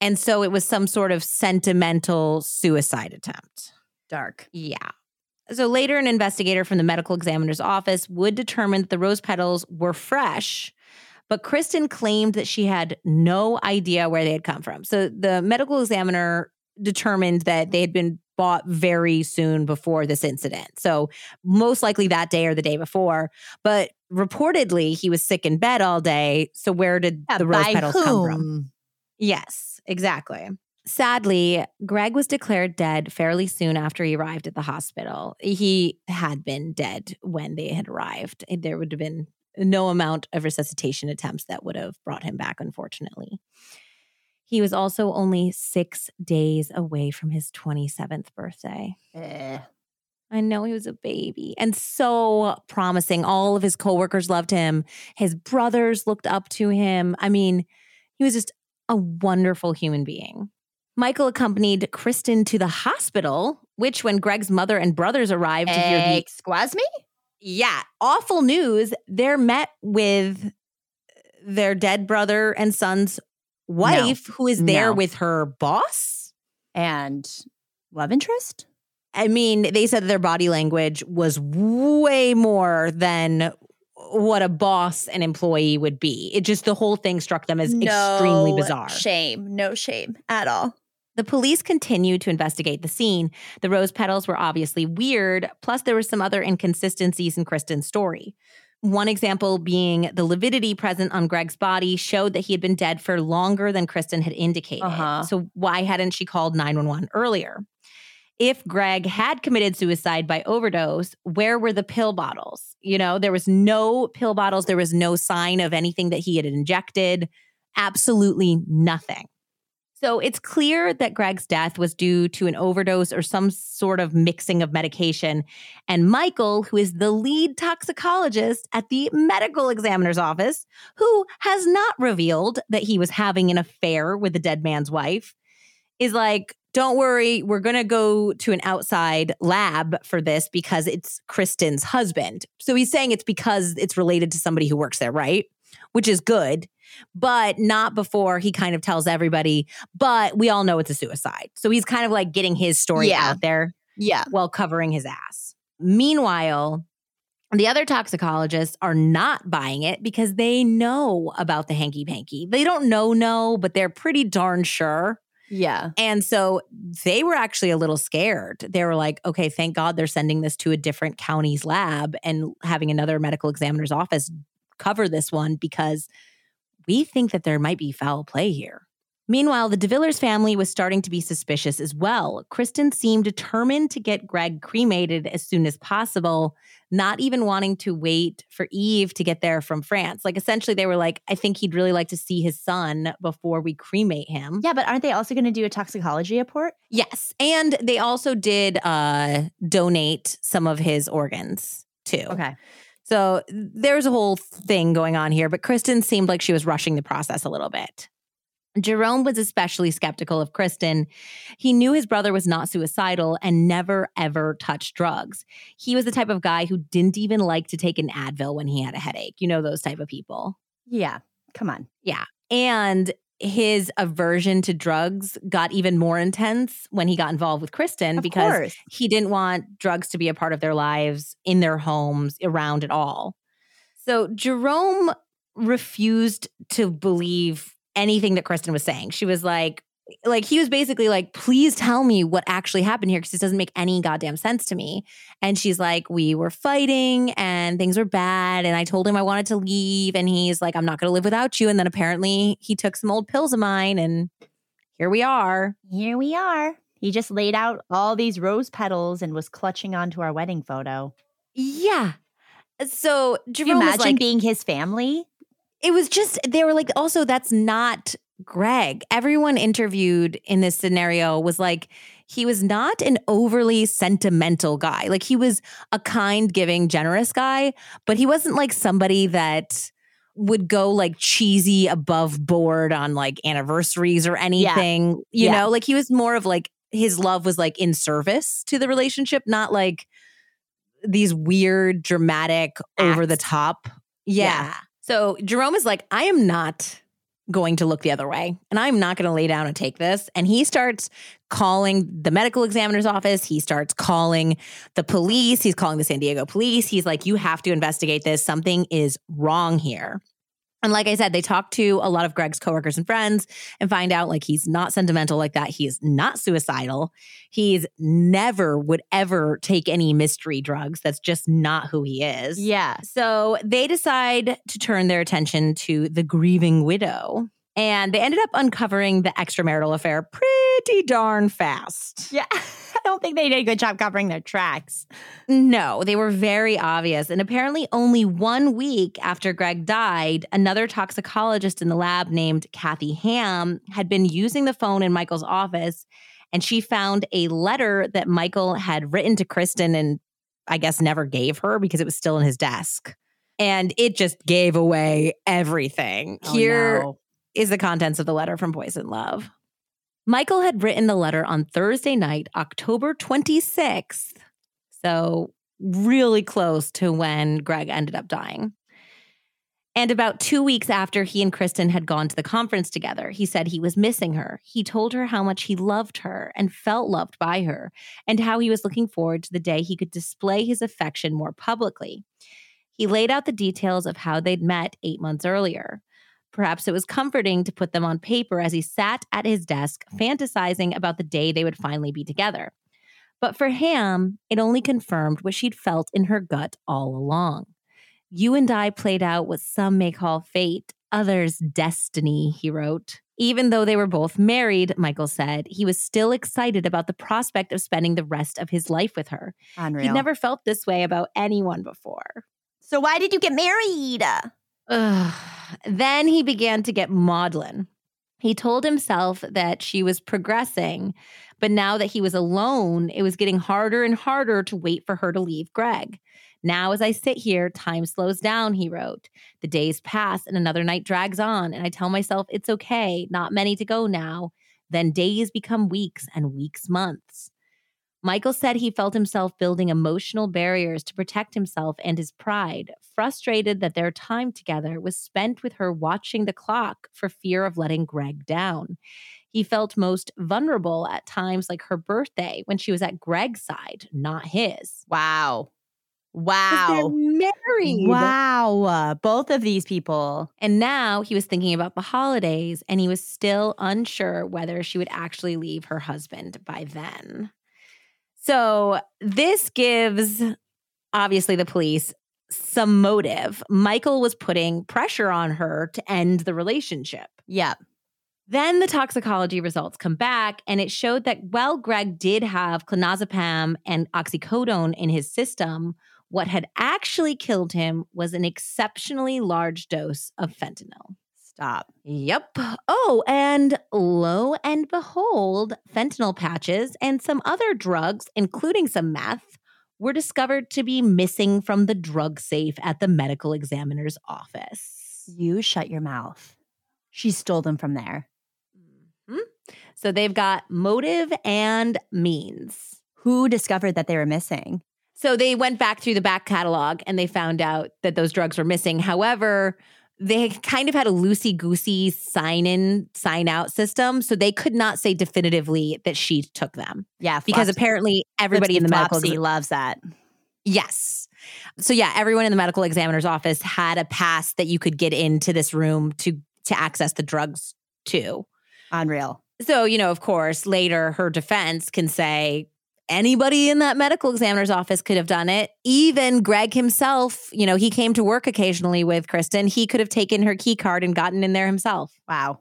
B: And so it was some sort of sentimental suicide attempt.
A: Dark.
B: Yeah. So later, an investigator from the medical examiner's office would determine that the rose petals were fresh, but Kristin claimed that she had no idea where they had come from. So the medical examiner determined that they had been bought very soon before this incident. So most likely that day or the day before. But reportedly, he was sick in bed all day. So where did
A: Yeah,
B: the rose petals come from? Yes, exactly. Sadly, Greg was declared dead fairly soon after he arrived at the hospital. He had been dead when they had arrived. There would have been no amount of resuscitation attempts that would have brought him back, unfortunately. He was also only six days away from his 27th birthday.
A: Eh.
B: I know he was a baby and so promising. All of his coworkers loved him. His brothers looked up to him. I mean, he was just a wonderful human being. Michael accompanied Kristin to the hospital, which, when Greg's mother and brothers arrived to hear the
A: Excuse me?
B: yeah awful news, they're met with their dead brother and son's wife, who is there
A: No.
B: with her boss.
A: And love interest?
B: I mean, they said their body language was way more than what a boss and employee would be. It just the whole thing struck them as extremely bizarre.
A: Shame. No shame at all.
B: The police continued to investigate the scene. The rose petals were obviously weird, plus, there were some other inconsistencies in Kristin's story. One example being the lividity present on Greg's body showed that he had been dead for longer than Kristin had indicated.
A: Uh-huh.
B: So, why hadn't she called 911 earlier? If Greg had committed suicide by overdose, where were the pill bottles? You know, there was no pill bottles, there was no sign of anything that he had injected, absolutely nothing. So it's clear that Greg's death was due to an overdose or some sort of mixing of medication. And Michael, who is the lead toxicologist at the medical examiner's office, who has not revealed that he was having an affair with the dead man's wife, is like, don't worry, we're going to go to an outside lab for this because it's Kristin's husband. So he's saying it's because it's related to somebody who works there, right? Which is good, but not before he kind of tells everybody, but we all know it's a suicide. So he's kind of like getting his story
A: Yeah.
B: out there
A: Yeah.
B: while covering his ass. Meanwhile, the other toxicologists are not buying it because they know about the hanky panky. They don't know, no, but they're pretty darn sure.
A: Yeah.
B: And so they were actually a little scared. They were like, okay, thank God they're sending this to a different county's lab and having another medical examiner's office cover this one because we think that there might be foul play here. Meanwhile, the de Villers family was starting to be suspicious as well. Kristin seemed determined to get Greg cremated as soon as possible, not even wanting to wait for Yves to get there from France. Like, essentially, they were like, I think he'd really like to see his son before we cremate him.
A: Yeah, but aren't they also going to do a toxicology report?
B: Yes. And they also did uh, donate some of his organs too.
A: Okay.
B: So there's a whole thing going on here, but Kristin seemed like she was rushing the process a little bit. Jerome was especially skeptical of Kristin. He knew his brother was not suicidal and never, ever touched drugs. He was the type of guy who didn't even like to take an Advil when he had a headache. You know, those type of people.
A: Yeah. Come on. Yeah.
B: And his aversion to drugs got even more intense when he got involved with Kristin
A: Of
B: because
A: course.
B: he didn't want drugs to be a part of their lives, in their homes, around at all. So Jerome refused to believe anything that Kristin was saying. She was like, like he was basically like, please tell me what actually happened here because this doesn't make any goddamn sense to me. And she's like, we were fighting and things were bad. And I told him I wanted to leave. And he's like, I'm not going to live without you. And then apparently he took some old pills of mine and here we are.
A: Here we are. He just laid out all these rose petals and was clutching onto our wedding photo.
B: Yeah. So
A: Can you imagine
B: like,
A: being his family?
B: It was just they were like also that's not Greg. Everyone interviewed in this scenario was like, he was not an overly sentimental guy. Like he was a kind, giving, generous guy, but he wasn't like somebody that would go like cheesy above board on like anniversaries or anything. You
A: Yeah.
B: know, like he was more of like his love was like in service to the relationship, not like these weird, dramatic, over the top. Yeah.
A: Yeah.
B: So Jerome is like, I am not going to look the other way and I'm not going to lay down and take this. And he starts calling the medical examiner's office. He starts calling the police. He's calling the San Diego police. He's like, you have to investigate this. Something is wrong here. And like I said, they talk to a lot of Greg's coworkers and friends and find out like he's not sentimental like that. He is not suicidal. He's never would ever take any mystery drugs. That's just not who he is.
A: Yeah.
B: So they decide to turn their attention to the grieving widow. And they ended up uncovering the extramarital affair pretty darn fast.
A: Yeah. I don't think they did a good job covering their tracks.
B: No, they were very obvious. And apparently, only one week after Greg died, another toxicologist in the lab named Kathy Ham had been using the phone in Michael's office. And she found a letter that Michael had written to Kristin and I guess never gave her because it was still in his desk. And it just gave away everything.
A: Oh,
B: Here
A: no.
B: is the contents of the letter from Poison Love. Michael had written the letter on Thursday night, October 26th. So, really close to when Greg ended up dying. And about two weeks after he and Kristin had gone to the conference together, he said he was missing her. He told her how much he loved her and felt loved by her, and how he was looking forward to the day he could display his affection more publicly. He laid out the details of how they'd met eight months earlier. Perhaps it was comforting to put them on paper as he sat at his desk, fantasizing about the day they would finally be together. But for Ham, it only confirmed what she'd felt in her gut all along. You and I played out what some may call fate, others destiny, he wrote. Even though they were both married, Michael said, he was still excited about the prospect of spending the rest of his life with her.
A: Unreal.
B: He'd never felt this way about anyone before.
A: so why did you get married?
B: Ugh. Then he began to get maudlin. He told himself that she was progressing, but now that he was alone, it was getting harder and harder to wait for her to leave Greg. Now, as I sit here, time slows down, he wrote. The days pass and another night drags on, and I tell myself it's okay, not many to go now. Then days become weeks and weeks months. Michael said he felt himself building emotional barriers to protect himself and his pride, frustrated that their time together was spent with her watching the clock for fear of letting Greg down. He felt most vulnerable at times like her birthday when she was at Greg's side, not his.
A: Wow. Wow.
B: Married.
A: Wow. Both of these people.
B: And now he was thinking about the holidays and he was still unsure whether she would actually leave her husband by then. So this gives obviously the police some motive. Michael was putting pressure on her to end the relationship.
A: Yeah.
B: Then the toxicology results come back, and it showed that while Greg did have clonazepam and oxycodone in his system, what had actually killed him was an exceptionally large dose of fentanyl.
A: Stop.
B: Yep. Oh, and lo and behold, fentanyl patches and some other drugs, including some meth, were discovered to be missing from the drug safe at the medical examiner's office.
A: You shut your mouth. She stole them from there.
B: Mhm. So they've got motive and means.
A: Who discovered that they were missing?
B: So they went back through the back catalog and they found out that those drugs were missing. However, they kind of had a loosey goosey sign in, sign out system. So they could not say definitively that she took them
A: Yeah.
B: because apparently everybody in the medical.
A: Flopsy loves that.
B: Yes. So yeah, everyone in the medical examiner's office had a pass that you could get into this room to to access the drugs too.
A: Unreal.
B: So, you know, of course, later her defense can say anybody in that medical examiner's office could have done it. Even Greg himself, you know, he came to work occasionally with Kristin. He could have taken her key card and gotten in there himself.
A: Wow.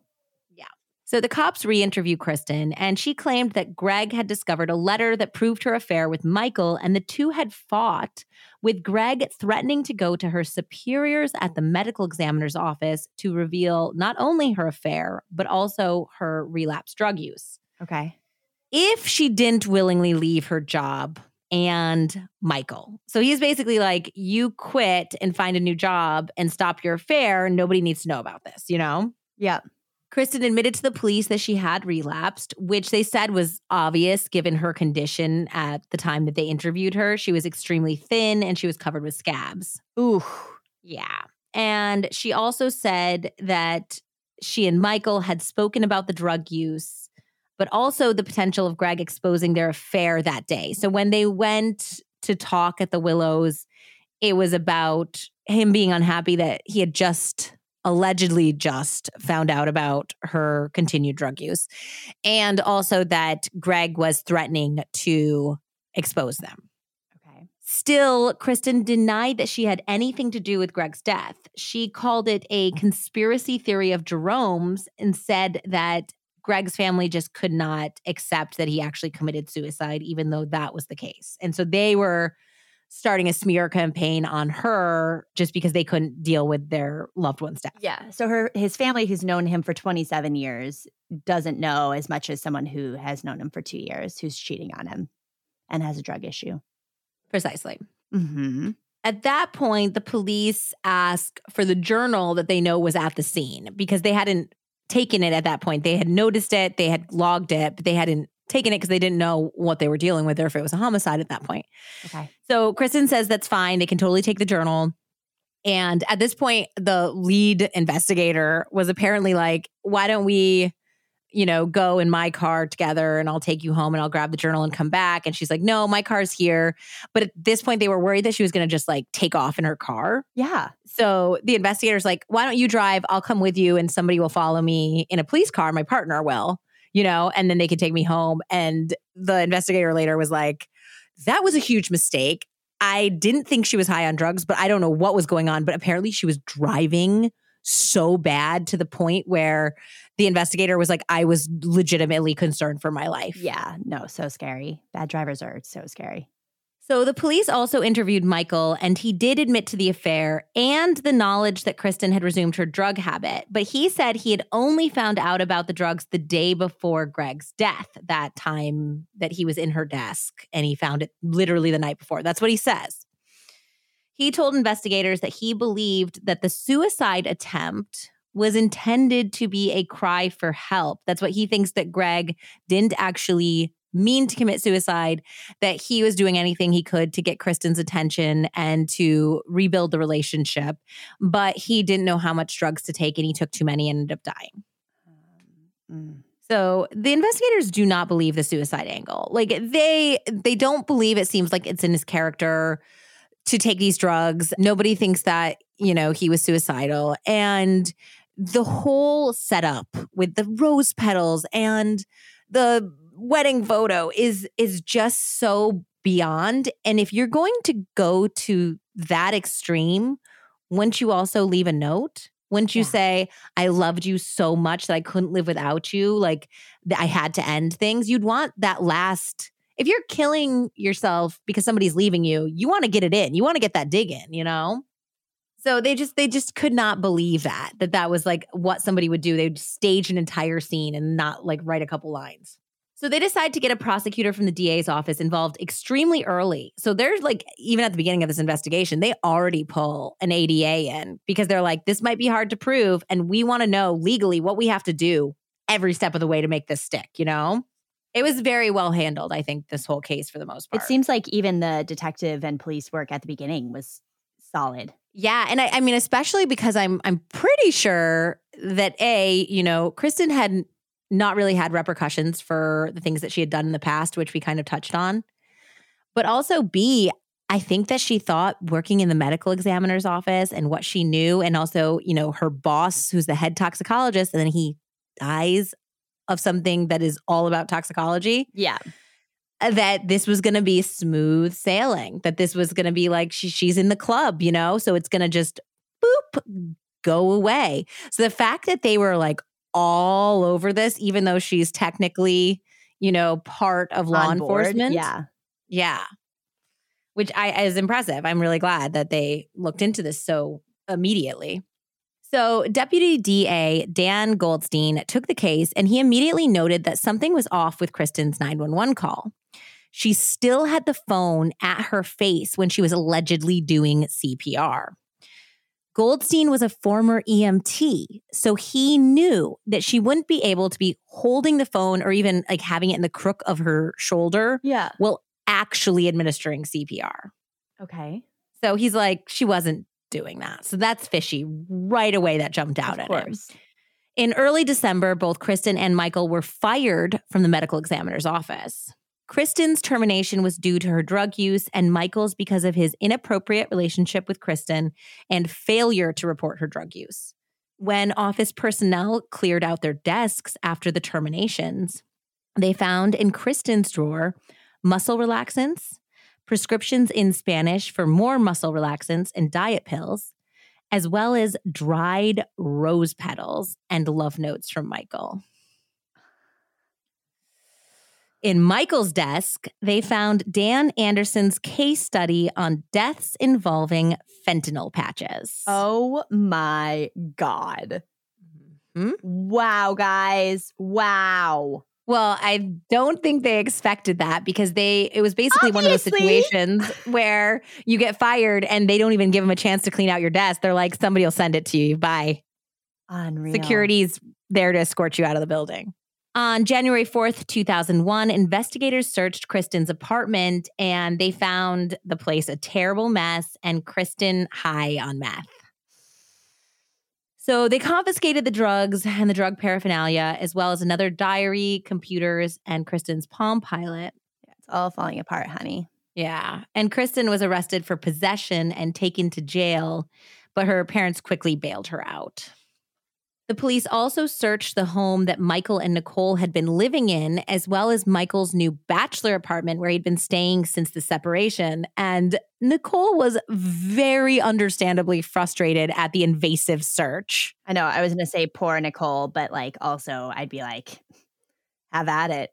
A: Yeah.
B: So the cops re interview Kristin, and she claimed that Greg had discovered a letter that proved her affair with Michael, and the two had fought, with Greg threatening to go to her superiors at the medical examiner's office to reveal not only her affair, but also her relapse drug use.
A: Okay.
B: If she didn't willingly leave her job, and Michael. So he's basically like, you quit and find a new job and stop your affair. Nobody needs to know about this, you know?
A: Yeah.
B: Kristin admitted to the police that she had relapsed, which they said was obvious given her condition at the time that they interviewed her. She was extremely thin and she was covered with scabs.
A: Ooh.
B: Yeah. And she also said that she and Michael had spoken about the drug use, but also the potential of Greg exposing their affair that day. So when they went to talk at the Willows, it was about him being unhappy that he had just allegedly just found out about her continued drug use and also that Greg was threatening to expose them.
A: Okay.
B: Still, Kristin denied that she had anything to do with Greg's death. She called it a conspiracy theory of Jerome's and said that Greg's family just could not accept that he actually committed suicide, even though that was the case. And so they were starting a smear campaign on her just because they couldn't deal with their loved one's death.
A: Yeah. So her his family who's known him for 27 years doesn't know as much as someone who has known him for 2 years who's cheating on him and has a drug issue.
B: Precisely.
A: Mhm.
B: At that point, the police ask for the journal that they know was at the scene because they hadn't taken it at that point. They had noticed it, they had logged it, but they hadn't taken it because they didn't know what they were dealing with or if it was a homicide at that point.
A: Okay.
B: So Kristin says that's fine. They can totally take the journal. And at this point, the lead investigator was apparently like, why don't we, you know, go in my car together and I'll take you home and I'll grab the journal and come back. And she's like, no, my car's here. But at this point, they were worried that she was going to just like take off in her car.
A: Yeah.
B: So the investigator's like, why don't you drive? I'll come with you and somebody will follow me in a police car. My partner will, you know, and then they can take me home. And the investigator later was like, that was a huge mistake. I didn't think she was high on drugs, but I don't know what was going on. But apparently she was driving so bad to the point where the investigator was like, I was legitimately concerned for my life.
A: Yeah. No, so scary. Bad drivers are so scary.
B: So the police also interviewed Michael, and he did admit to the affair and the knowledge that Kristin had resumed her drug habit. But he said he had only found out about the drugs the day before Greg's death, that time that he was in her desk, and he found it literally the night before. That's what he says. He told investigators that he believed that the suicide attempt was intended to be a cry for help. That's what he thinks that Greg didn't actually mean to commit suicide, that he was doing anything he could to get Kristin's attention and to rebuild the relationship. But he didn't know how much drugs to take and he took too many and ended up dying.
A: Mm.
B: So the investigators do not believe the suicide angle. Like they they don't believe it seems like it's in his character to take these drugs. Nobody thinks that, you know, he was suicidal and the whole setup with the rose petals and the wedding photo is is just so beyond. And if you're going to go to that extreme wouldn't you also leave a note? Wouldn't you
A: Yeah.
B: say i loved you so much that i couldn't live without you like i had to end things? You'd want that last if you're killing yourself because somebody's leaving you you want to get it in. You want to get that dig in you know so they just they just could not believe that that that was like what somebody would do they'd stage an entire scene and not like write a couple lines so they decide to get a prosecutor from the DA's office involved extremely early. So they're like, even at the beginning of this investigation, they already pull an ADA in because they're like, this might be hard to prove. And we want to know legally what we have to do every step of the way to make this stick, you know? It was very well handled, I think, this whole case for the most part.
A: It seems like even the detective and police work at the beginning was solid.
B: Yeah, and I, I mean, especially because I'm I'm pretty sure that a you know Kristin had not really had repercussions for the things that she had done in the past, which we kind of touched on, but also b I think that she thought working in the medical examiner's office and what she knew, and also you know her boss, who's the head toxicologist, and then he dies of something that is all about toxicology
A: Yeah.
B: That this was going to be smooth sailing, that this was going to be like she, she's in the club, you know? So it's going to just boop, go away. So the fact that they were like all over this, even though she's technically, you know, part of law enforcement.
A: Yeah.
B: Yeah. Which I is impressive. I'm really glad that they looked into this so immediately. So, Deputy DA Dan Goldstein took the case and he immediately noted that something was off with Kristin's 911 call. She still had the phone at her face when she was allegedly doing CPR. Goldstein was a former EMT, so he knew that she wouldn't be able to be holding the phone or even like having it in the crook of her shoulder
A: Yeah.
B: while actually administering CPR.
A: Okay.
B: So he's like, she wasn't doing that. So that's fishy. Right away, that jumped out
A: Of
B: at him. In early December, both Kristin and Michael were fired from the medical examiner's office. Kristin's termination was due to her drug use, and Michael's because of his inappropriate relationship with Kristin and failure to report her drug use. When office personnel cleared out their desks after the terminations, they found in Kristin's drawer muscle relaxants, prescriptions in Spanish for more muscle relaxants and diet pills, as well as dried rose petals and love notes from Michael. In Michael's desk, they found Dan Anderson's case study on deaths involving fentanyl patches.
A: Oh my God.
B: Mhm.
A: Wow, guys. Wow.
B: Well, I don't think they expected that because they it was basically one of those situations where you get fired and they don't even give them a chance to clean out your desk. They're like, somebody will send it to you. Bye.
A: Unreal.
B: Security's there to escort you out of the building. On January 4th, 2001, investigators searched Kristin's apartment and they found the place a terrible mess and Kristin high on meth. So they confiscated the drugs and the drug paraphernalia, as well as another diary, computers, and Kristin's Palm Pilot.
A: It's all falling apart, honey.
B: Yeah. And Kristin was arrested for possession and taken to jail, but her parents quickly bailed her out. The police also searched the home that Michael and Nicole had been living in, as well as Michael's new bachelor apartment where he'd been staying since the separation. And Nicole was very understandably frustrated at the invasive search.
A: I know I was going to say poor Nicole, but like also I'd be like, have at it.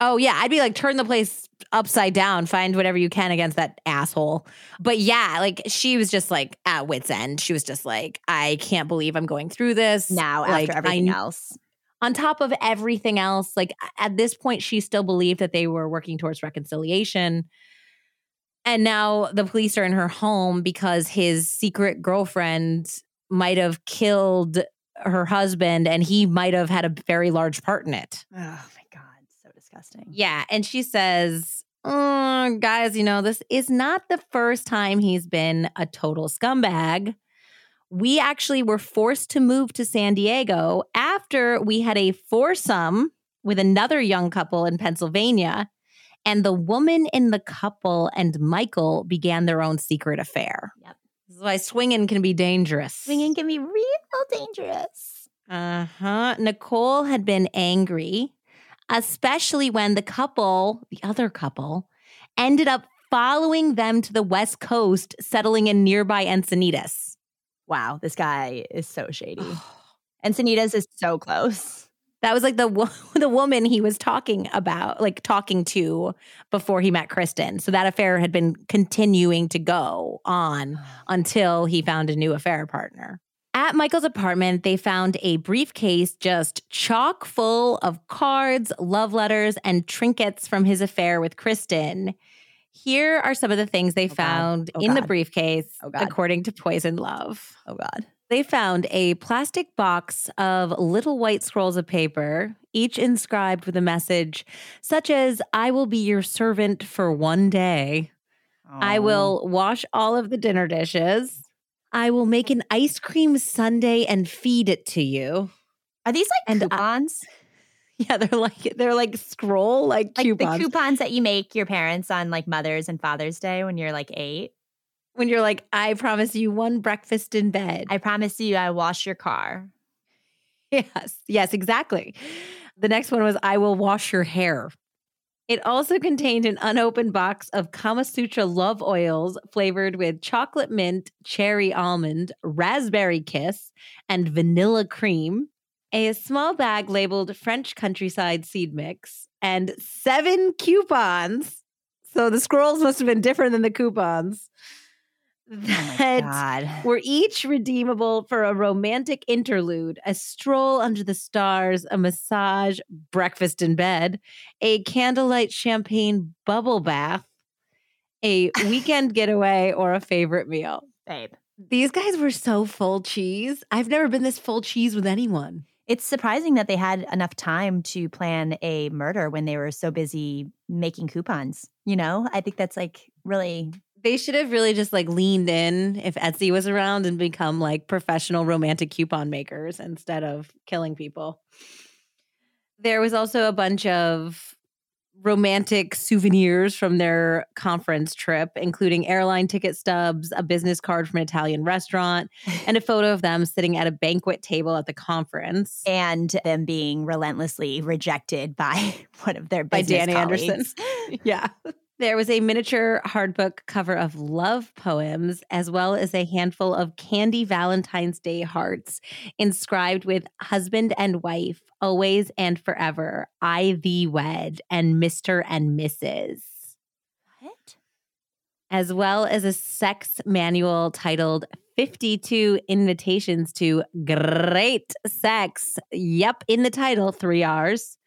B: Oh, yeah. I'd be like, turn the place upside down, find whatever you can against that asshole. But yeah, like she was just like at wit's end. She was just like, I can't believe I'm going through this.
A: Now
B: Like,
A: after
B: I
A: everything
B: kn-
A: else.
B: On top of everything else, like at this point, she still believed that they were working towards reconciliation. And now the police are in her home because his secret girlfriend might have killed her husband and he might have had a very large part in it.
A: Oh my God. So disgusting.
B: Yeah. And she says, "Uh, guys, you know, this is not the first time he's been a total scumbag. We actually were forced to move to San Diego after we had a foursome with another young couple in Pennsylvania. And the woman in the couple and Michael began their own secret affair.
A: Yep.
B: This is why swinging can be dangerous.
A: Swinging can be real dangerous.
B: Uh huh. Nicole had been angry, especially when the couple, the other couple, ended up following them to the West Coast, settling in nearby Encinitas.
A: Wow. This guy is so shady. Encinitas is so close.
B: That was like the wo- the woman he was talking about, like talking to before he met Kristin. So that affair had been continuing to go on until he found a new affair partner. At Michael's apartment, they found a briefcase just chock full of cards, love letters, and trinkets from his affair with Kristin. Here are some of the things they oh,
A: God.
B: found
A: Oh
B: in the briefcase,
A: Oh God.
B: according to Poison Love.
A: Oh God.
B: They found a plastic box of little white scrolls of paper, each inscribed with a message such as, I will be your servant for one day. I
A: Oh.
B: will wash all of the dinner dishes. I will make an ice cream sundae and feed it to you.
A: Are these like
B: And I-
A: coupons?
B: Yeah, they're like they're like scroll like,
A: like
B: coupons.
A: the coupons that you make your parents on like Mother's and Father's Day when you're like eight.
B: when you're like, I promise you one breakfast in bed.
A: I promise you, I wash your car.
B: Yes, yes, exactly. The next one was I will wash your hair. It also contained an unopened box of Kama Sutra love oils flavored with chocolate mint, cherry almond, raspberry kiss, and vanilla cream. a small bag labeled French countryside seed mix, and seven coupons. So the scrolls must have been different than the coupons.
A: Oh
B: That
A: God.
B: were each redeemable for a romantic interlude, a stroll under the stars, a massage, breakfast in bed, a candlelight champagne bubble bath, a weekend getaway, or a favorite meal.
A: Babe.
B: These guys were so full cheese. I've never been this full cheese with anyone.
A: It's surprising that they had enough time to plan a murder when they were so busy making coupons. You know, I think that's like really
B: They should have really just like leaned in if Etsy was around and become like professional romantic coupon makers instead of killing people. There was also a bunch of romantic souvenirs from their conference trip, including airline ticket stubs, a business card from an Italian restaurant, and a photo of them sitting at a banquet table at the conference.
A: and them being relentlessly rejected by one of their
B: By
A: business
B: Danny Anderson. yeah. There was a miniature hardbook cover of love poems, as well as a handful of candy Valentine's Day hearts inscribed with husband and wife, always and forever, I thee wed, and Mr. and Mrs.,
A: What?
B: as well as a sex manual titled 52 Invitations to Great Sex. Yep, in the title, three R's.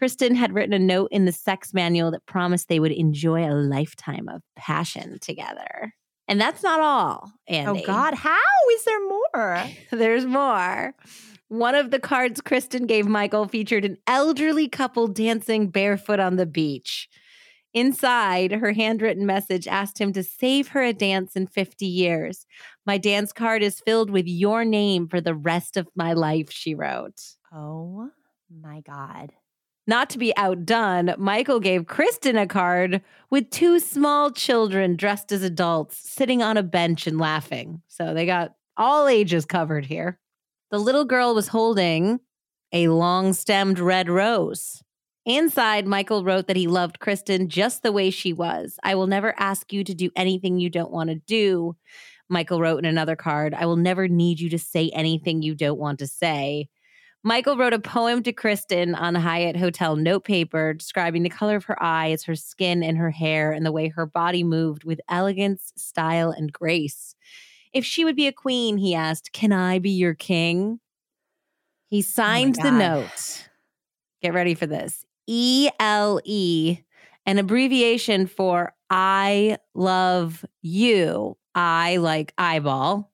B: Kristin had written a note in the sex manual that promised they would enjoy a lifetime of passion together. And that's not all, oh, Andy.
A: Oh God, how is there more?
B: There's more. One of the cards Kristin gave Michael featured an elderly couple dancing barefoot on the beach. Inside, her handwritten message asked him to save her a dance in 50 years. My dance card is filled with your name for the rest of my life, she wrote.
A: Oh my God.
B: Not to be outdone, Michael gave Kristin a card with two small children dressed as adults sitting on a bench and laughing. So they got all ages covered here. The little girl was holding a long stemmed red rose. Inside, Michael wrote that he loved Kristin just the way she was. I will never ask you to do anything you don't want to do. Michael wrote in another card, I will never need you to say anything you don't want to say. Michael wrote a poem to Kristin on Hyatt Hotel notepaper describing the color of her eyes, her skin, and her hair, and the way her body moved with elegance, style, and grace. If she would be a queen, he asked, Can I be your king? He oh signed the note. Get ready for this E L E, an abbreviation for I love you. I like eyeball,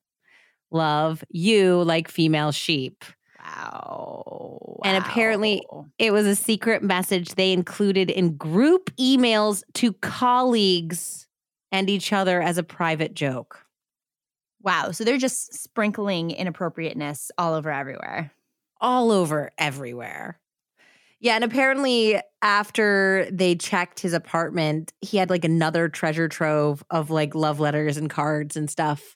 B: love you like female sheep.
A: Wow.
B: And apparently- It was a secret message they included in group emails to colleagues and each other as a private joke.
A: Wow. So they're just sprinkling inappropriateness all over everywhere.
B: all over everywhere. Yeah, and apparently after they checked his apartment, he had like another treasure trove of like love letters and cards and stuff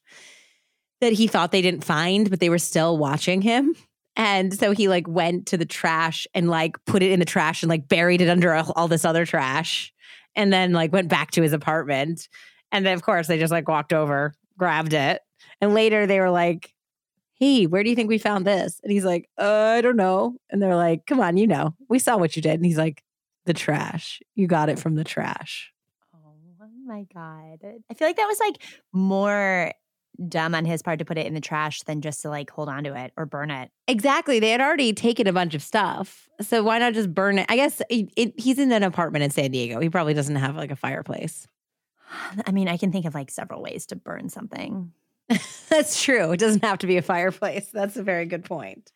B: that he thought they didn't find, but they were still watching him. And so he like went to the trash and like put it in the trash and like buried it under all this other trash and then like went back to his apartment. And then of course they just like walked over, grabbed it. And later they were like, hey, where do you think we found this? And he's like, uh, I don't know. And they're like, come on, you know, we saw what you did. And he's like, the trash. You got it from the trash.
A: Oh my God. I feel like that was like more dumb on his part to put it in the trash than just to like hold on to it or burn it.
B: Exactly. They had already taken a bunch of stuff. So why not just burn it? I guess it, it, he's in an apartment in San Diego. He probably doesn't have like a fireplace.
A: I mean, I can think of like several ways to burn something.
B: That's true. It doesn't have to be a fireplace. That's a very good point.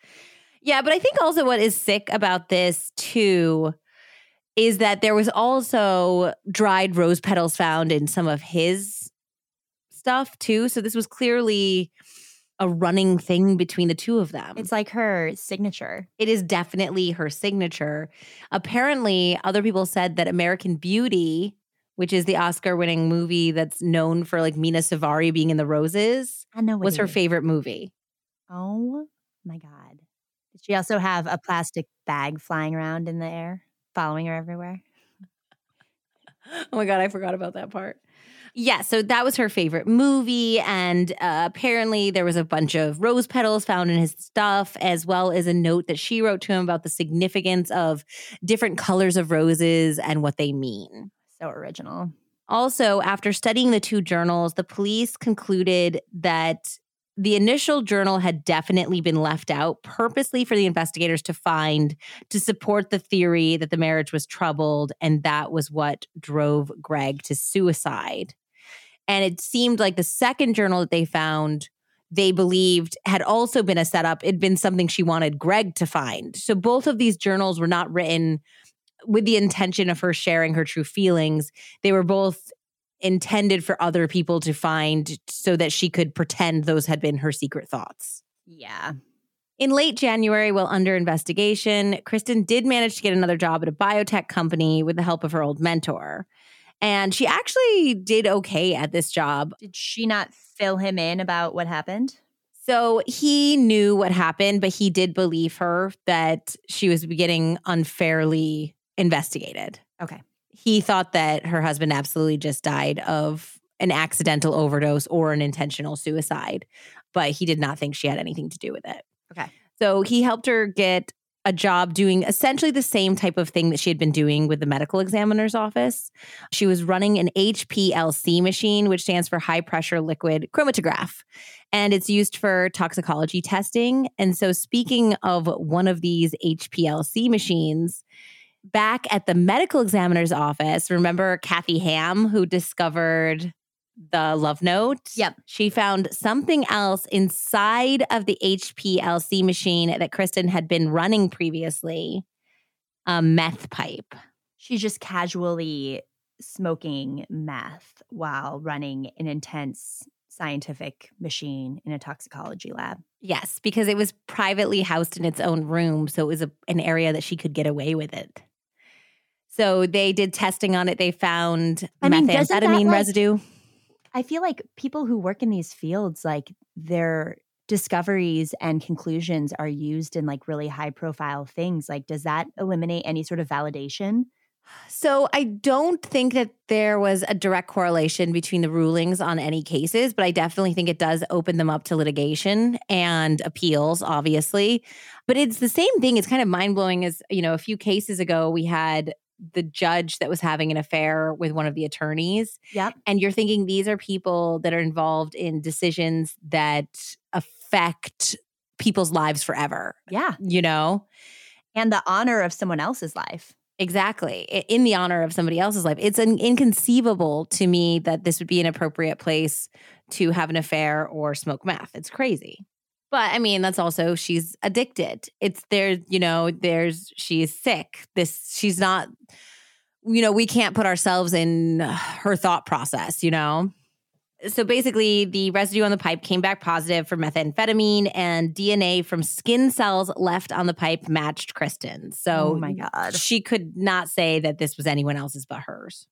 B: Yeah, but I think also what is sick about this too is that there was also dried rose petals found in some of his stuff too. So this was clearly a running thing between the two of them.
A: It's like her signature.
B: it is definitely her signature. Apparently, other people said that American Beauty, which is the Oscar winning movie that's known for like Mena Suvari being in the roses,
A: I know
B: was her favorite movie.
A: Oh my God. Did she also have a plastic bag flying around in the air, following her everywhere?
B: Oh my God, I forgot about that part. Yeah, so that was her favorite movie. And uh, apparently, there was a bunch of rose petals found in his stuff, as well as a note that she wrote to him about the significance of different colors of roses and what they mean.
A: So original.
B: Also, after studying the two journals, the police concluded that the initial journal had definitely been left out purposely for the investigators to find to support the theory that the marriage was troubled and that was what drove Greg to suicide. And it seemed like the second journal that they found they believed had also been a setup. It'd been something she wanted Greg to find. So both of these journals were not written with the intention of her sharing her true feelings. They were both intended for other people to find so that she could pretend those had been her secret thoughts.
A: Yeah.
B: In late January, while under investigation, Kristin did manage to get another job at a biotech company with the help of her old mentor. And she actually did okay at this job.
A: Did she not fill him in about what happened?
B: So he knew what happened, but he did believe her that she was getting unfairly investigated.
A: Okay.
B: He thought that her husband absolutely just died of an accidental overdose or an intentional suicide, but he did not think she had anything to do with it.
A: Okay.
B: So he helped her get a job doing essentially the same type of thing that she had been doing with the medical examiner's office. She was running an HPLC machine, which stands for high pressure liquid chromatograph, and it's used for toxicology testing. And so, speaking of one of these HPLC machines, back at the medical examiner's office, remember Kathy Ham, who discovered the love note.
A: Yep.
B: She found something else inside of the HPLC machine that Kristin had been running previously a meth pipe.
A: She's just casually smoking meth while running an intense scientific machine in a toxicology lab.
B: Yes, because it was privately housed in its own room. So it was a, an area that she could get away with it. So they did testing on it. They found
A: I mean,
B: methamphetamine
A: doesn't like-
B: residue.
A: I feel like people who work in these fields, like their discoveries and conclusions are used in like really high profile things. Like, does that eliminate any sort of validation?
B: So I don't think that there was a direct correlation between the rulings on any cases, but I definitely think it does open them up to litigation and appeals, obviously. But it's the same thing. It's kind of mind blowing as, you know, a few cases ago, we had the judge that was having an affair with one of the attorneys.
A: Yep.
B: And you're thinking these are people that are involved in decisions that affect people's lives forever,
A: Yeah.
B: you know?
A: And the honor of someone else's life.
B: Exactly. In the honor of somebody else's life. It's an inconceivable to me that this would be an appropriate place to have an affair or smoke meth. It's crazy. But I mean, that's also she's addicted. It's there, you know, there's she's sick. This she's not you know, we can't put ourselves in her thought process, you know. So basically, the residue on the pipe came back positive for methamphetamine, and DNA from skin cells left on the pipe matched Kristin's. Oh so,
A: oh my God.
B: she could not say that this was anyone else's but hers.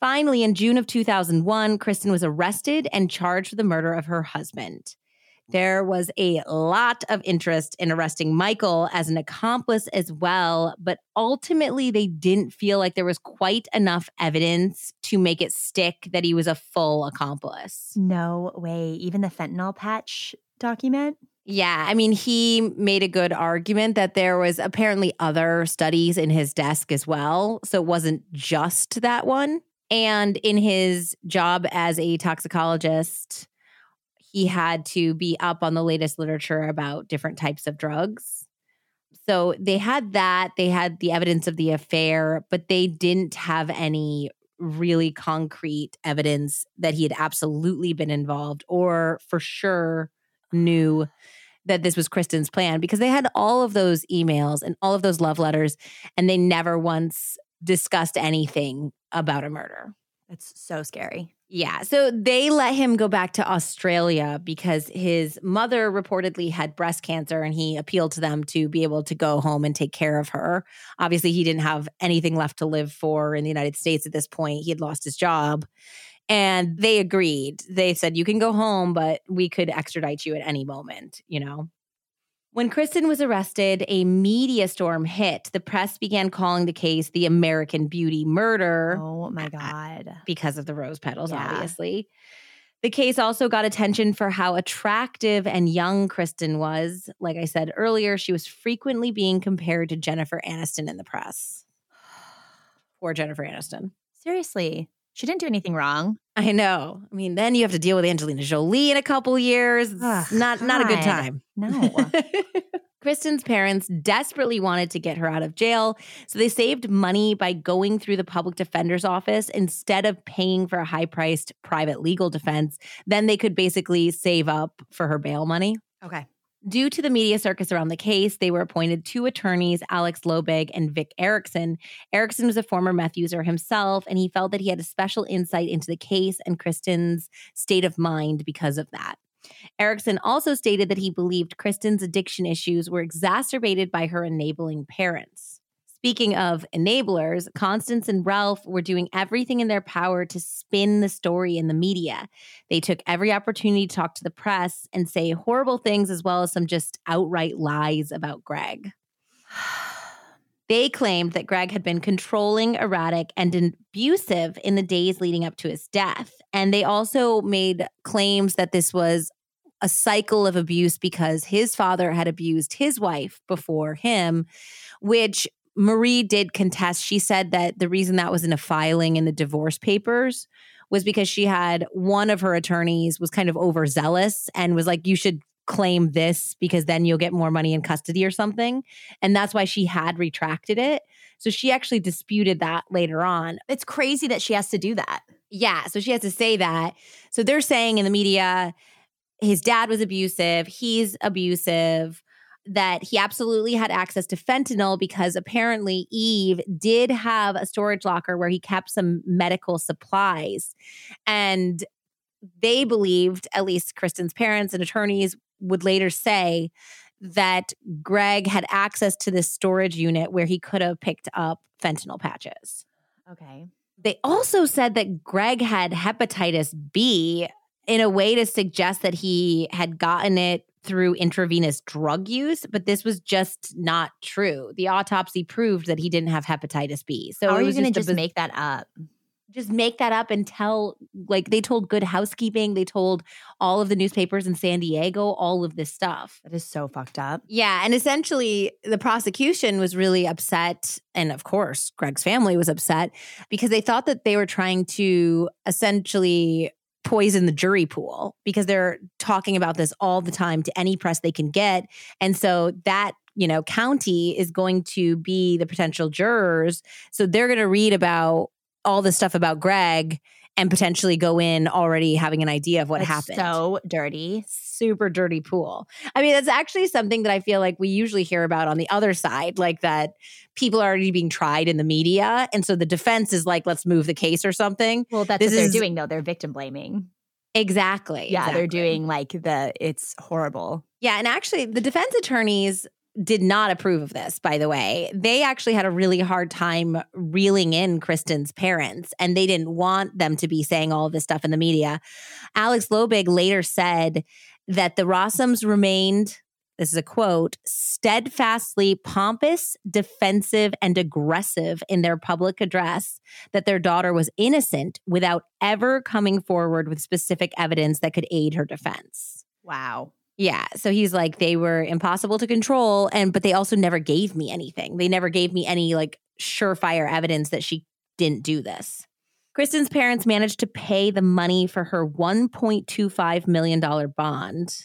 B: Finally, in June of 2001, Kristin was arrested and charged with the murder of her husband. There was a lot of interest in arresting Michael as an accomplice as well, but ultimately they didn't feel like there was quite enough evidence to make it stick that he was a full accomplice.
A: No way. Even the fentanyl patch document?
B: Yeah, I mean, he made a good argument that there was apparently other studies in his desk as well. So it wasn't just that one. And in his job as a toxicologist, he had to be up on the latest literature about different types of drugs. So they had that, they had the evidence of the affair, but they didn't have any really concrete evidence that he had absolutely been involved or for sure knew that this was Kristin's plan because they had all of those emails and all of those love letters and they never once discussed anything about a murder.
A: That's so scary.
B: Yeah. So they let him go back to Australia because his mother reportedly had breast cancer and he appealed to them to be able to go home and take care of her. Obviously, he didn't have anything left to live for in the United States at this point. He had lost his job. And they agreed. They said, you can go home, but we could extradite you at any moment, you know? When Kristin was arrested, a media storm hit. The press began calling the case the American Beauty murder
A: Oh my God.
B: because of the rose petals,
A: Yeah.
B: obviously. The case also got attention for how attractive and young Kristin was. Like I said earlier, she was frequently being compared to Jennifer Aniston in the press. Poor Jennifer Aniston.
A: Seriously. She didn't do anything wrong.
B: I know. I mean, then you have to deal with Angelina Jolie in a couple years.
A: Ugh,
B: not not a good time.
A: No.
B: Kristin's parents desperately wanted to get her out of jail, so they saved money by going through the public defender's office instead of paying for a high-priced private legal defense. Then they could basically save up for her bail money.
A: okay.
B: Due to the media circus around the case, they were appointed two attorneys, Alex Loebig and Vic Erickson. Erickson was a former meth user himself, and he felt that he had a special insight into the case and Kristin's state of mind because of that. Erickson also stated that he believed Kristin's addiction issues were exacerbated by her enabling parents. Speaking of enablers, Constance and Ralph were doing everything in their power to spin the story in the media. They took every opportunity to talk to the press and say horrible things as well as some just outright lies about Greg. They claimed that Greg had been controlling, erratic, and abusive in the days leading up to his death. And they also made claims that this was a cycle of abuse because his father had abused his wife before him, which Marie did contest. She said that the reason that was in a filing in the divorce papers was because she had one of her attorneys was kind of overzealous and was like, you should claim this because then you'll get more money in custody or something. And that's why she had retracted it. So she actually disputed that later on.
A: It's crazy that she has to do that.
B: Yeah. So she has to say that. So they're saying in the media, his dad was abusive, he's abusive, that he absolutely had access to fentanyl because apparently Yves did have a storage locker where he kept some medical supplies. And they believed, at least Kristin's parents and attorneys would later say, that Greg had access to this storage unit where he could have picked up fentanyl patches.
A: Okay.
B: They also said that Greg had hepatitis B in a way to suggest that he had gotten it through intravenous drug use, but this was just not true. The autopsy proved that he didn't have hepatitis B. So
A: How are you going to just
B: biz-
A: make that up?
B: just make that up and tell like they told good housekeeping, they told all of the newspapers in San Diego all of this stuff.
A: That is so fucked up.
B: Yeah. And essentially, the prosecution was really upset. And of course, Greg's family was upset because they thought that they were trying to essentially poison the jury pool because they're talking about this all the time to any press they can get. And so that you know, county is going to be the potential jurors. So they're going to read about all this stuff about Greg and potentially go in already having an idea of what
A: That's
B: happened
A: So dirty.
B: Super dirty pool. I mean, that's actually something that I feel like we usually hear about on the other side, like that people are already being tried in the media. And so the defense is like, let's move the case or something.
A: Well, that's
B: This
A: what they're
B: is-
A: doing though. They're victim blaming.
B: Exactly.
A: Yeah, they're doing like the it's horrible.
B: Yeah. And actually, the defense attorneys did not approve of this, by the way. They actually had a really hard time reeling in Kristin's parents, and they didn't want them to be saying all of this stuff in the media. Alex Loebig later said that the Rossums remained, this is a quote, steadfastly pompous, defensive, and aggressive in their public address that their daughter was innocent without ever coming forward with specific evidence that could aid her defense.
A: Wow.
B: Yeah. So he's like, they were impossible to control. And, but they also never gave me anything. They never gave me any like surefire evidence that she didn't do this. Kristin's parents managed to pay the money for her $1.25 million bond.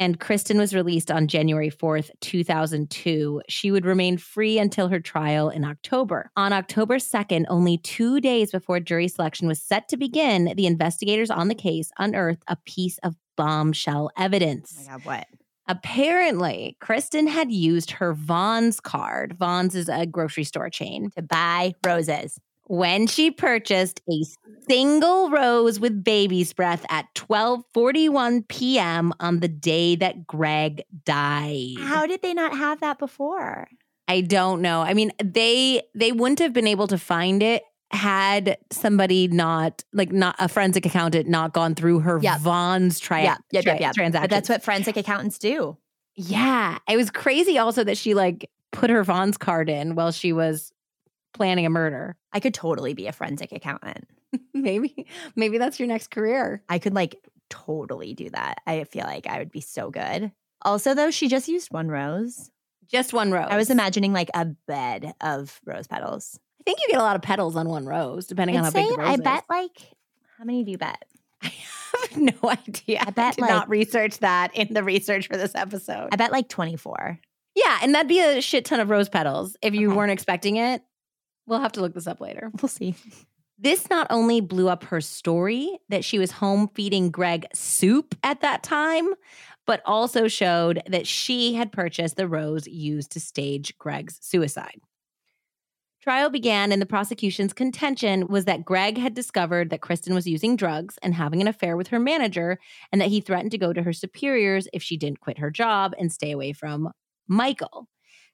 B: And Kristin was released on January 4th, 2002. She would remain free until her trial in October. On October 2nd, only two days before jury selection was set to begin, the investigators on the case unearthed a piece of bombshell
A: Oh
B: evidence.
A: my god, what?
B: Apparently, Kristin had used her Vons card. Vons is a grocery store chain.
A: To buy roses.
B: When she purchased a single rose with baby's breath at 12:41 p.m. on the day that Greg died.
A: How did they not have that before?
B: I don't know. I mean, they they wouldn't have been able to find it had somebody not like not a forensic accountant not gone through her
A: Yep.
B: Vons tri-
A: yeah, yeah,
B: tra-
A: yeah, yeah.
B: transactions.
A: But that's what forensic accountants do.
B: Yeah. It was crazy also that she like put her Vons card in while she was planning a murder.
A: I could totally be a forensic accountant.
B: maybe, maybe that's your next career.
A: I could like totally do that. I feel like I would be so good. Also, though, she just used one rose.
B: Just one rose.
A: I was imagining like a bed of rose petals.
B: I think you get a lot of petals on one rose, depending
A: I'd
B: on how big the rose
A: I
B: is.
A: bet like how many do you bet?
B: I have no idea. I,
A: bet,
B: did
A: like-
B: not research that in the research for this episode.
A: I bet like 24.
B: yeah, and that'd be a shit ton of rose petals if you
A: Okay.
B: weren't expecting it. We'll have to look this up later.
A: We'll see.
B: This not only blew up her story that she was home feeding Greg soup at that time, but also showed that she had purchased the rose used to stage Greg's suicide. Trial began, and the prosecution's contention was that Greg had discovered that Kristin was using drugs and having an affair with her manager, and that he threatened to go to her superiors if she didn't quit her job and stay away from Michael.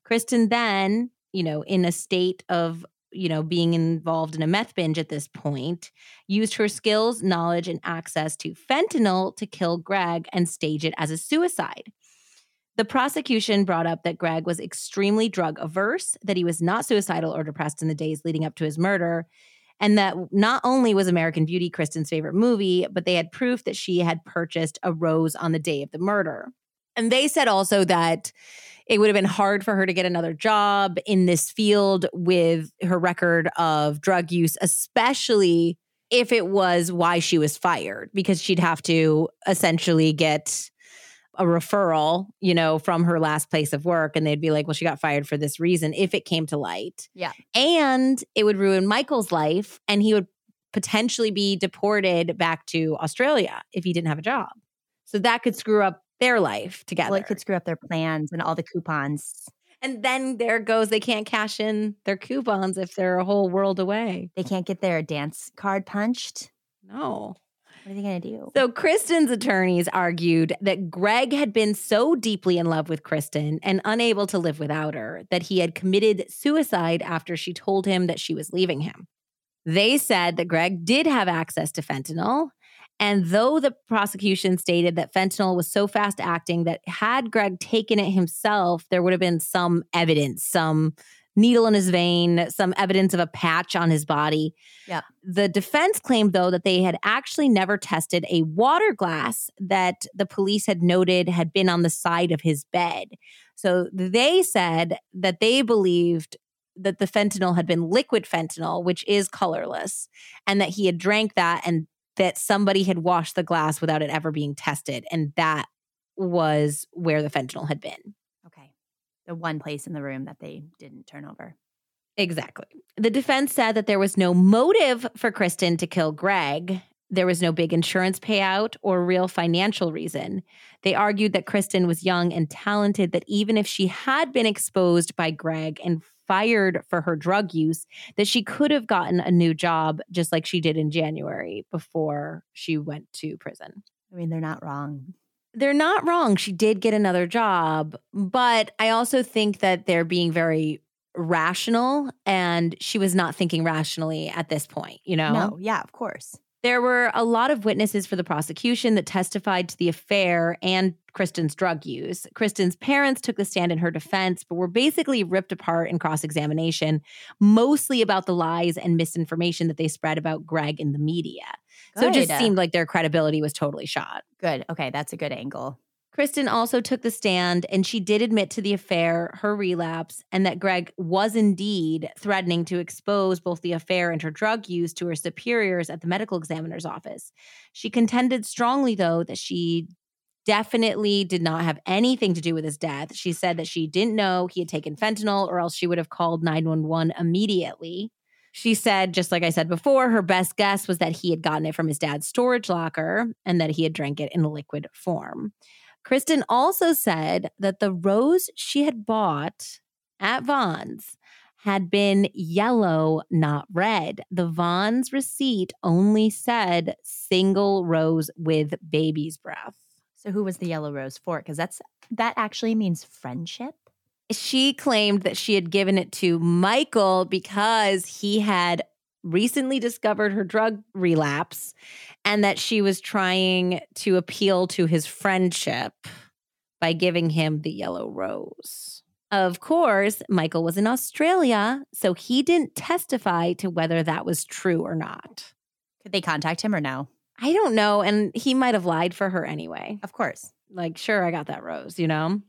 B: Kristin then, you know, in a state of you know, being involved in a meth binge at this point, used her skills, knowledge, and access to fentanyl to kill Greg and stage it as a suicide. The prosecution brought up that Greg was extremely drug averse, that he was not suicidal or depressed in the days leading up to his murder, and that not only was American Beauty Kristin's favorite movie, but they had proof that she had purchased a rose on the day of the murder. And they said also that it would have been hard for her to get another job in this field with her record of drug use, especially if it was why she was fired, because she'd have to essentially get a referral, you know, from her last place of work. And they'd be like, well, she got fired for this reason if it came to light.
A: Yeah.
B: And it would ruin Michael's life and he would potentially be deported back to Australia if he didn't have a job. So that could screw up their life together.
A: Well, it could screw up their plans and all the coupons.
B: And then there goes, they can't cash in their coupons if they're a whole world away.
A: They can't get their dance card punched.
B: No.
A: What are they going to do?
B: So Kristin's attorneys argued that Greg had been so deeply in love with Kristin and unable to live without her that he had committed suicide after she told him that she was leaving him. They said that Greg did have access to fentanyl. And though the prosecution stated that fentanyl was so fast acting that had Greg taken it himself, there would have been some evidence, some needle in his vein, some evidence of a patch on his body.
A: Yeah.
B: The defense claimed, though, that they had actually never tested a water glass that the police had noted had been on the side of his bed. So they said that they believed that the fentanyl had been liquid fentanyl, which is colorless, and that he had drank that and that somebody had washed the glass without it ever being tested. And that was where the fentanyl had been.
A: Okay. The one place in the room that they didn't turn over.
B: Exactly. The defense said that there was no motive for Kristin to kill Greg. There was no big insurance payout or real financial reason. They argued that Kristin was young and talented, that even if she had been exposed by Greg and fired for her drug use, that she could have gotten a new job just like she did in January before she went to prison.
A: I mean, they're not wrong.
B: They're not wrong. She did get another job, but I also think that they're being very rational and she was not thinking rationally at this point, you know?
A: No, yeah, of course.
B: There were a lot of witnesses for the prosecution that testified to the affair and Kristin's drug use. Kristin's parents took the stand in her defense, but were basically ripped apart in cross examination, mostly about the lies and misinformation that they spread about Greg in the media. So it just seemed like their credibility was totally shot.
A: Good. Okay, that's a good angle.
B: Kristin also took the stand and she did admit to the affair, her relapse, and that Greg was indeed threatening to expose both the affair and her drug use to her superiors at the medical examiner's office. She contended strongly, though, that she definitely did not have anything to do with his death. She said that she didn't know he had taken fentanyl or else she would have called 911 immediately. She said, just like I said before, her best guess was that he had gotten it from his dad's storage locker and that he had drank it in liquid form. Kristin also said that the rose she had bought at Vons had been yellow, not red. The Vons receipt only said single rose with baby's breath.
A: So who was the yellow rose for? Because that's that actually means friendship.
B: She claimed that she had given it to Michael because he had recently discovered her drug relapse and that she was trying to appeal to his friendship by giving him the yellow rose. Of course, Michael was in Australia, so he didn't testify to whether that was true or not.
A: Could they contact him or no?
B: I don't know. And he might have lied for her anyway.
A: Of course.
B: Like, sure, I got that rose, you know?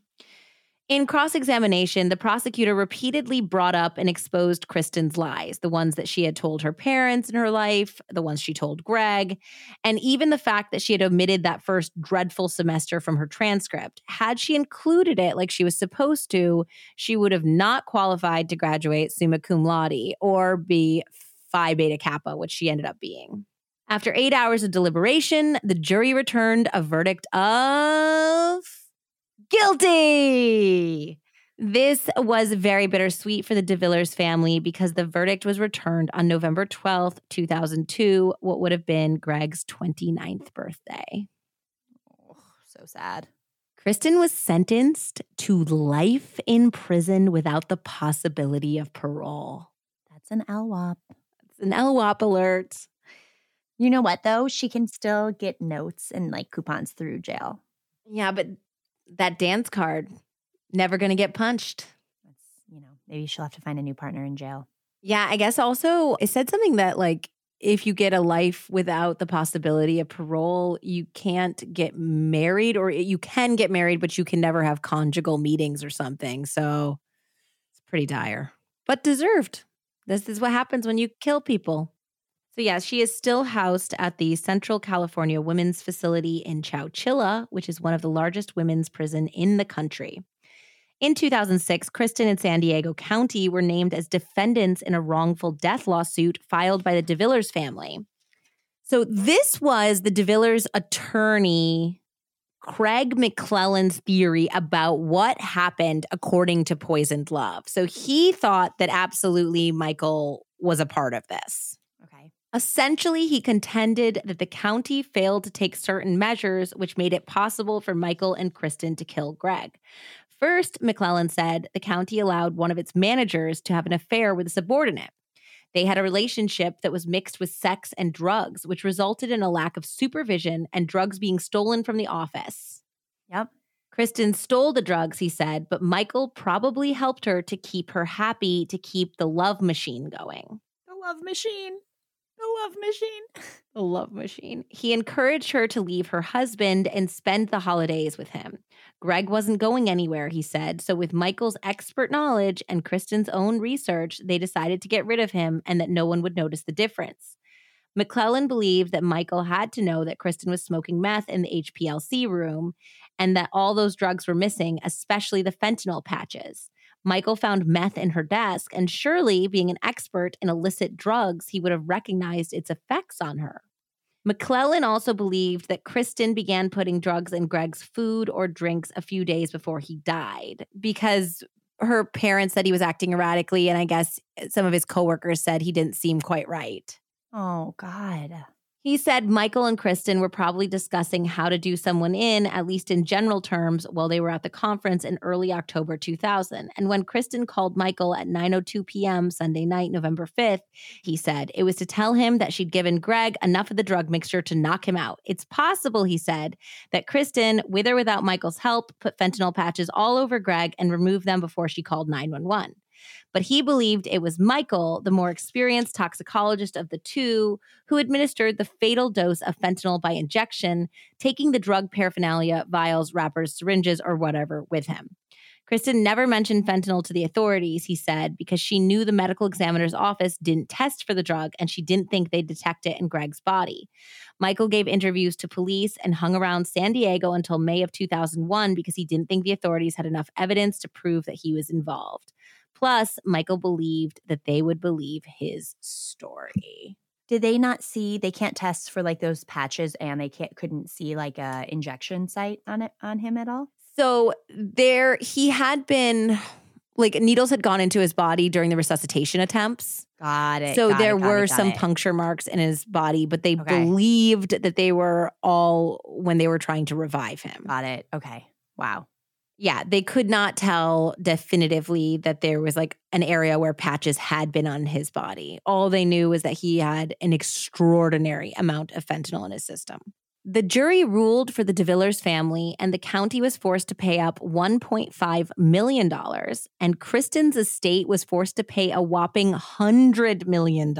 B: In cross examination, the prosecutor repeatedly brought up and exposed Kristin's lies, the ones that she had told her parents in her life, the ones she told Greg, and even the fact that she had omitted that first dreadful semester from her transcript. Had she included it like she was supposed to, she would have not qualified to graduate summa cum laude or be Phi Beta Kappa, which she ended up being. After eight hours of deliberation, the jury returned a verdict of guilty. This was very bittersweet for the de Villers family because the verdict was returned on November 12th, 2002, what would have been Greg's 29th birthday.
A: Oh, so sad.
B: Kristin was sentenced to life in prison without the possibility of parole.
A: That's an LWAP.
B: It's an LWAP alert.
A: You know what, though? She can still get notes and like coupons through jail.
B: Yeah, but that dance card never going to get punched.
A: That's, you know, maybe she'll have to find a new partner in jail.
B: Yeah, I guess also it said something that like if you get a life without the possibility of parole, you can't get married or you can get married but you can never have conjugal meetings or something. So it's pretty dire. But deserved. This is what happens when you kill people. So, yeah, she is still housed at the Central California Women's Facility in Chowchilla, which is one of the largest women's prison in the country. In 2006, Kristin and San Diego County were named as defendants in a wrongful death lawsuit filed by the de Villers family. So, this was the de Villers attorney, Craig McClellan's theory about what happened according to Poisoned Love. So, he thought that absolutely Michael was a part of this. Essentially, he contended that the county failed to take certain measures which made it possible for Michael and Kristin to kill Greg. First, McClellan said the county allowed one of its managers to have an affair with a subordinate. They had a relationship that was mixed with sex and drugs, which resulted in a lack of supervision and drugs being stolen from the office.
A: Yep.
B: Kristin stole the drugs, he said, but Michael probably helped her to keep her happy, to keep the love machine going.
A: The love machine. Love machine.
B: The love machine. He encouraged her to leave her husband and spend the holidays with him. Greg wasn't going anywhere, he said. So, with Michael's expert knowledge and Kristin's own research, they decided to get rid of him and that no one would notice the difference. McClellan believed that Michael had to know that Kristin was smoking meth in the HPLC room and that all those drugs were missing, especially the fentanyl patches. Michael found meth in her desk, and surely, being an expert in illicit drugs, he would have recognized its effects on her. McClellan also believed that Kristin began putting drugs in Greg's food or drinks a few days before he died because her parents said he was acting erratically, and I guess eh, some of his coworkers said he didn't seem quite right.
A: Oh, God.
B: He said Michael and Kristin were probably discussing how to do someone in, at least in general terms, while they were at the conference in early October 2000. And when Kristin called Michael at 9:02 p.m. Sunday night, November 5th, he said it was to tell him that she'd given Greg enough of the drug mixture to knock him out. It's possible, he said, that Kristin, with or without Michael's help, put fentanyl patches all over Greg and removed them before she called 911 but he believed it was Michael, the more experienced toxicologist of the two, who administered the fatal dose of fentanyl by injection, taking the drug paraphernalia, vials, wrappers, syringes, or whatever with him. Kristin never mentioned fentanyl to the authorities, he said, because she knew the medical examiner's office didn't test for the drug and she didn't think they'd detect it in Greg's body. Michael gave interviews to police and hung around San Diego until May of 2001 because he didn't think the authorities had enough evidence to prove that he was involved. Plus, Michael believed that they would believe his story.
A: Did they not see they can't test for like those patches and they can't couldn't see like a injection site on it on him at all?
B: So there he had been like needles had gone into his body during the resuscitation attempts.
A: Got it.
B: So
A: got
B: there
A: it, got
B: were
A: it, got
B: some
A: it.
B: puncture marks in his body, but they
A: Okay.
B: believed that they were all when they were trying to revive him.
A: Got it. Okay. Wow.
B: Yeah, they could not tell definitively that there was like an area where patches had been on his body. All they knew was that he had an extraordinary amount of fentanyl in his system. The jury ruled for the de Villers family, and the county was forced to pay up $1.5 million. And Kristin's estate was forced to pay a whopping $100 million.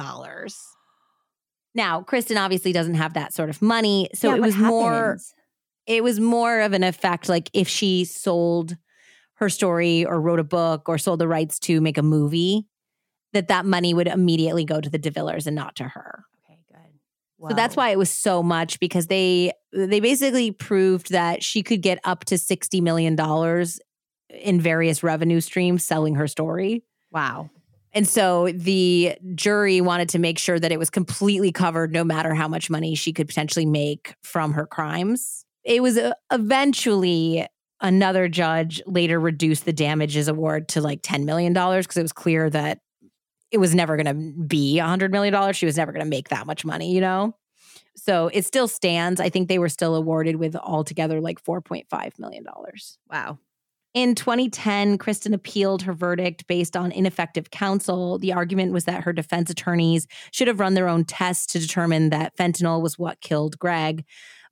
B: Now, Kristin obviously doesn't have that sort of money. So
A: Yeah,
B: it was more
A: happens?
B: It was more of an effect like if she sold her story or wrote a book or sold the rights to make a movie, that that money would immediately go to the de Villers and not to her.
A: Okay, good.
B: So that's why it was so much because they they basically proved that she could get up to 60 million dollars in various revenue streams selling her story.
A: Wow.
B: And so the jury wanted to make sure that it was completely covered no matter how much money she could potentially make from her crimes. It was uh, eventually another judge later reduced the damages award to like $10 million because it was clear that it was never going to be $100 million. She was never going to make that much money, you know? So it still stands. I think they were still awarded with altogether like $4.5 million.
A: Wow.
B: In 2010, Kristin appealed her verdict based on ineffective counsel. The argument was that her defense attorneys should have run their own tests to determine that fentanyl was what killed Greg.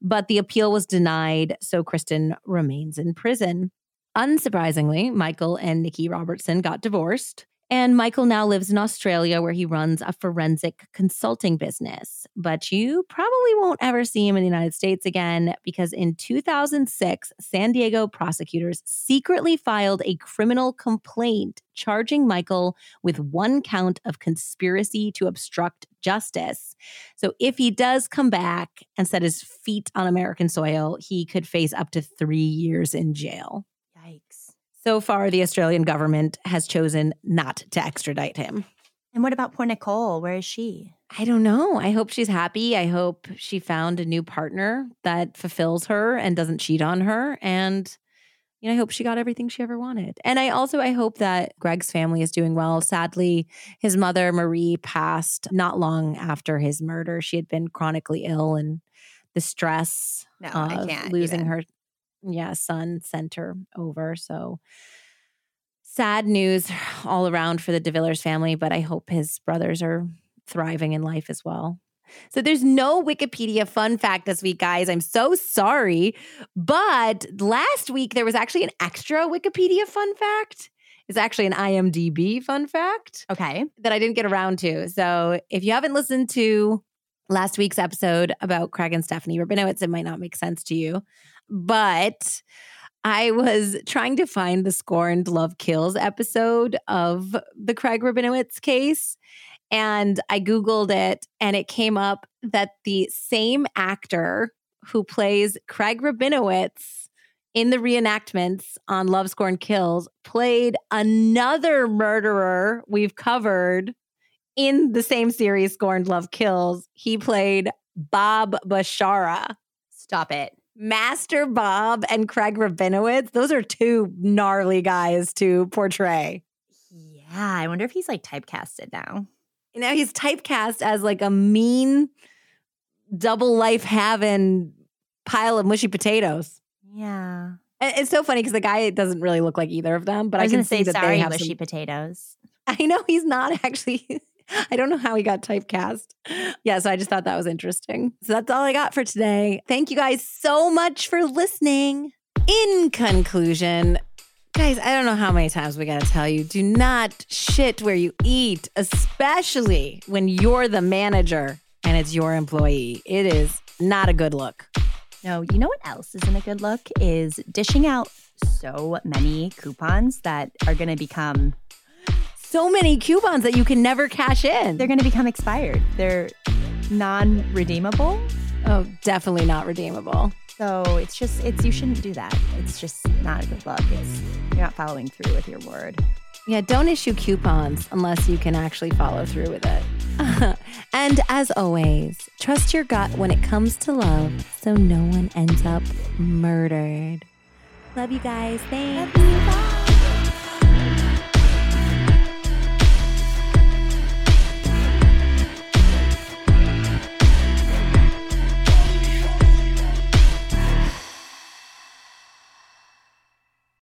B: But the appeal was denied, so Kristin remains in prison. Unsurprisingly, Michael and Nikki Robertson got divorced. And Michael now lives in Australia where he runs a forensic consulting business. But you probably won't ever see him in the United States again because in 2006, San Diego prosecutors secretly filed a criminal complaint charging Michael with one count of conspiracy to obstruct justice. So if he does come back and set his feet on American soil, he could face up to three years in jail. So far, the Australian government has chosen not to extradite him.
A: And what about poor Nicole? Where is she?
B: I don't know. I hope she's happy. I hope she found a new partner that fulfills her and doesn't cheat on her. And you know, I hope she got everything she ever wanted. And I also I hope that Greg's family is doing well. Sadly, his mother Marie passed not long after his murder. She had been chronically ill and the stress
A: No, I
B: of
A: can't
B: losing
A: even.
B: her yeah son Center over so sad news all around for the devillers family but i hope his brothers are thriving in life as well so there's no wikipedia fun fact this week guys i'm so sorry but last week there was actually an extra wikipedia fun fact it's actually an imdb fun fact
A: Okay.
B: that I didn't get around to. So if you haven't listened to last week's episode about Craig and Stephanie Rabinowitz, it might not make sense to you. But I was trying to find the Scorned Love Kills episode of the Craig Rabinowitz case. And I Googled it and it came up that the same actor who plays Craig Rabinowitz in the reenactments on Love Scorn Kills played another murderer we've covered in the same series Scorned Love Kills. He played Bob Bashara.
A: Stop it.
B: Master Bob and Craig Rabinowitz, those are two gnarly guys to portray.
A: Yeah. I wonder if he's like typecasted now.
B: Now he's typecast as like a mean, double life having pile of mushy potatoes.
A: Yeah.
B: And it's so funny because the guy doesn't really look like either of them, but
A: I
B: I, can
A: say
B: that
A: sorry,
B: they have
A: mushy
B: some,
A: potatoes.
B: I know he's not actually. I don't know how he got typecast. Yeah, so I just thought that was interesting. So that's all I got for today. Thank you guys so much for listening. In conclusion, guys, I don't know how many times we got to tell you do not shit where you eat, especially when you're the manager and it's your employee. It is not a good look.
A: No, you know what else isn't a good look is dishing out so many coupons that are going to become
B: So many coupons that you can never cash in.
A: they're going to become expired. They're non-redeemable.
B: oh, definitely not redeemable.
A: So it's just it's you shouldn't do that. It's just not a good look. It's you're not following through with your word.
B: Yeah, don't issue coupons unless you can actually follow through with it. and as always, trust your gut when it comes to love so no one ends up murdered. Love you guys. Thanks.
A: Bye.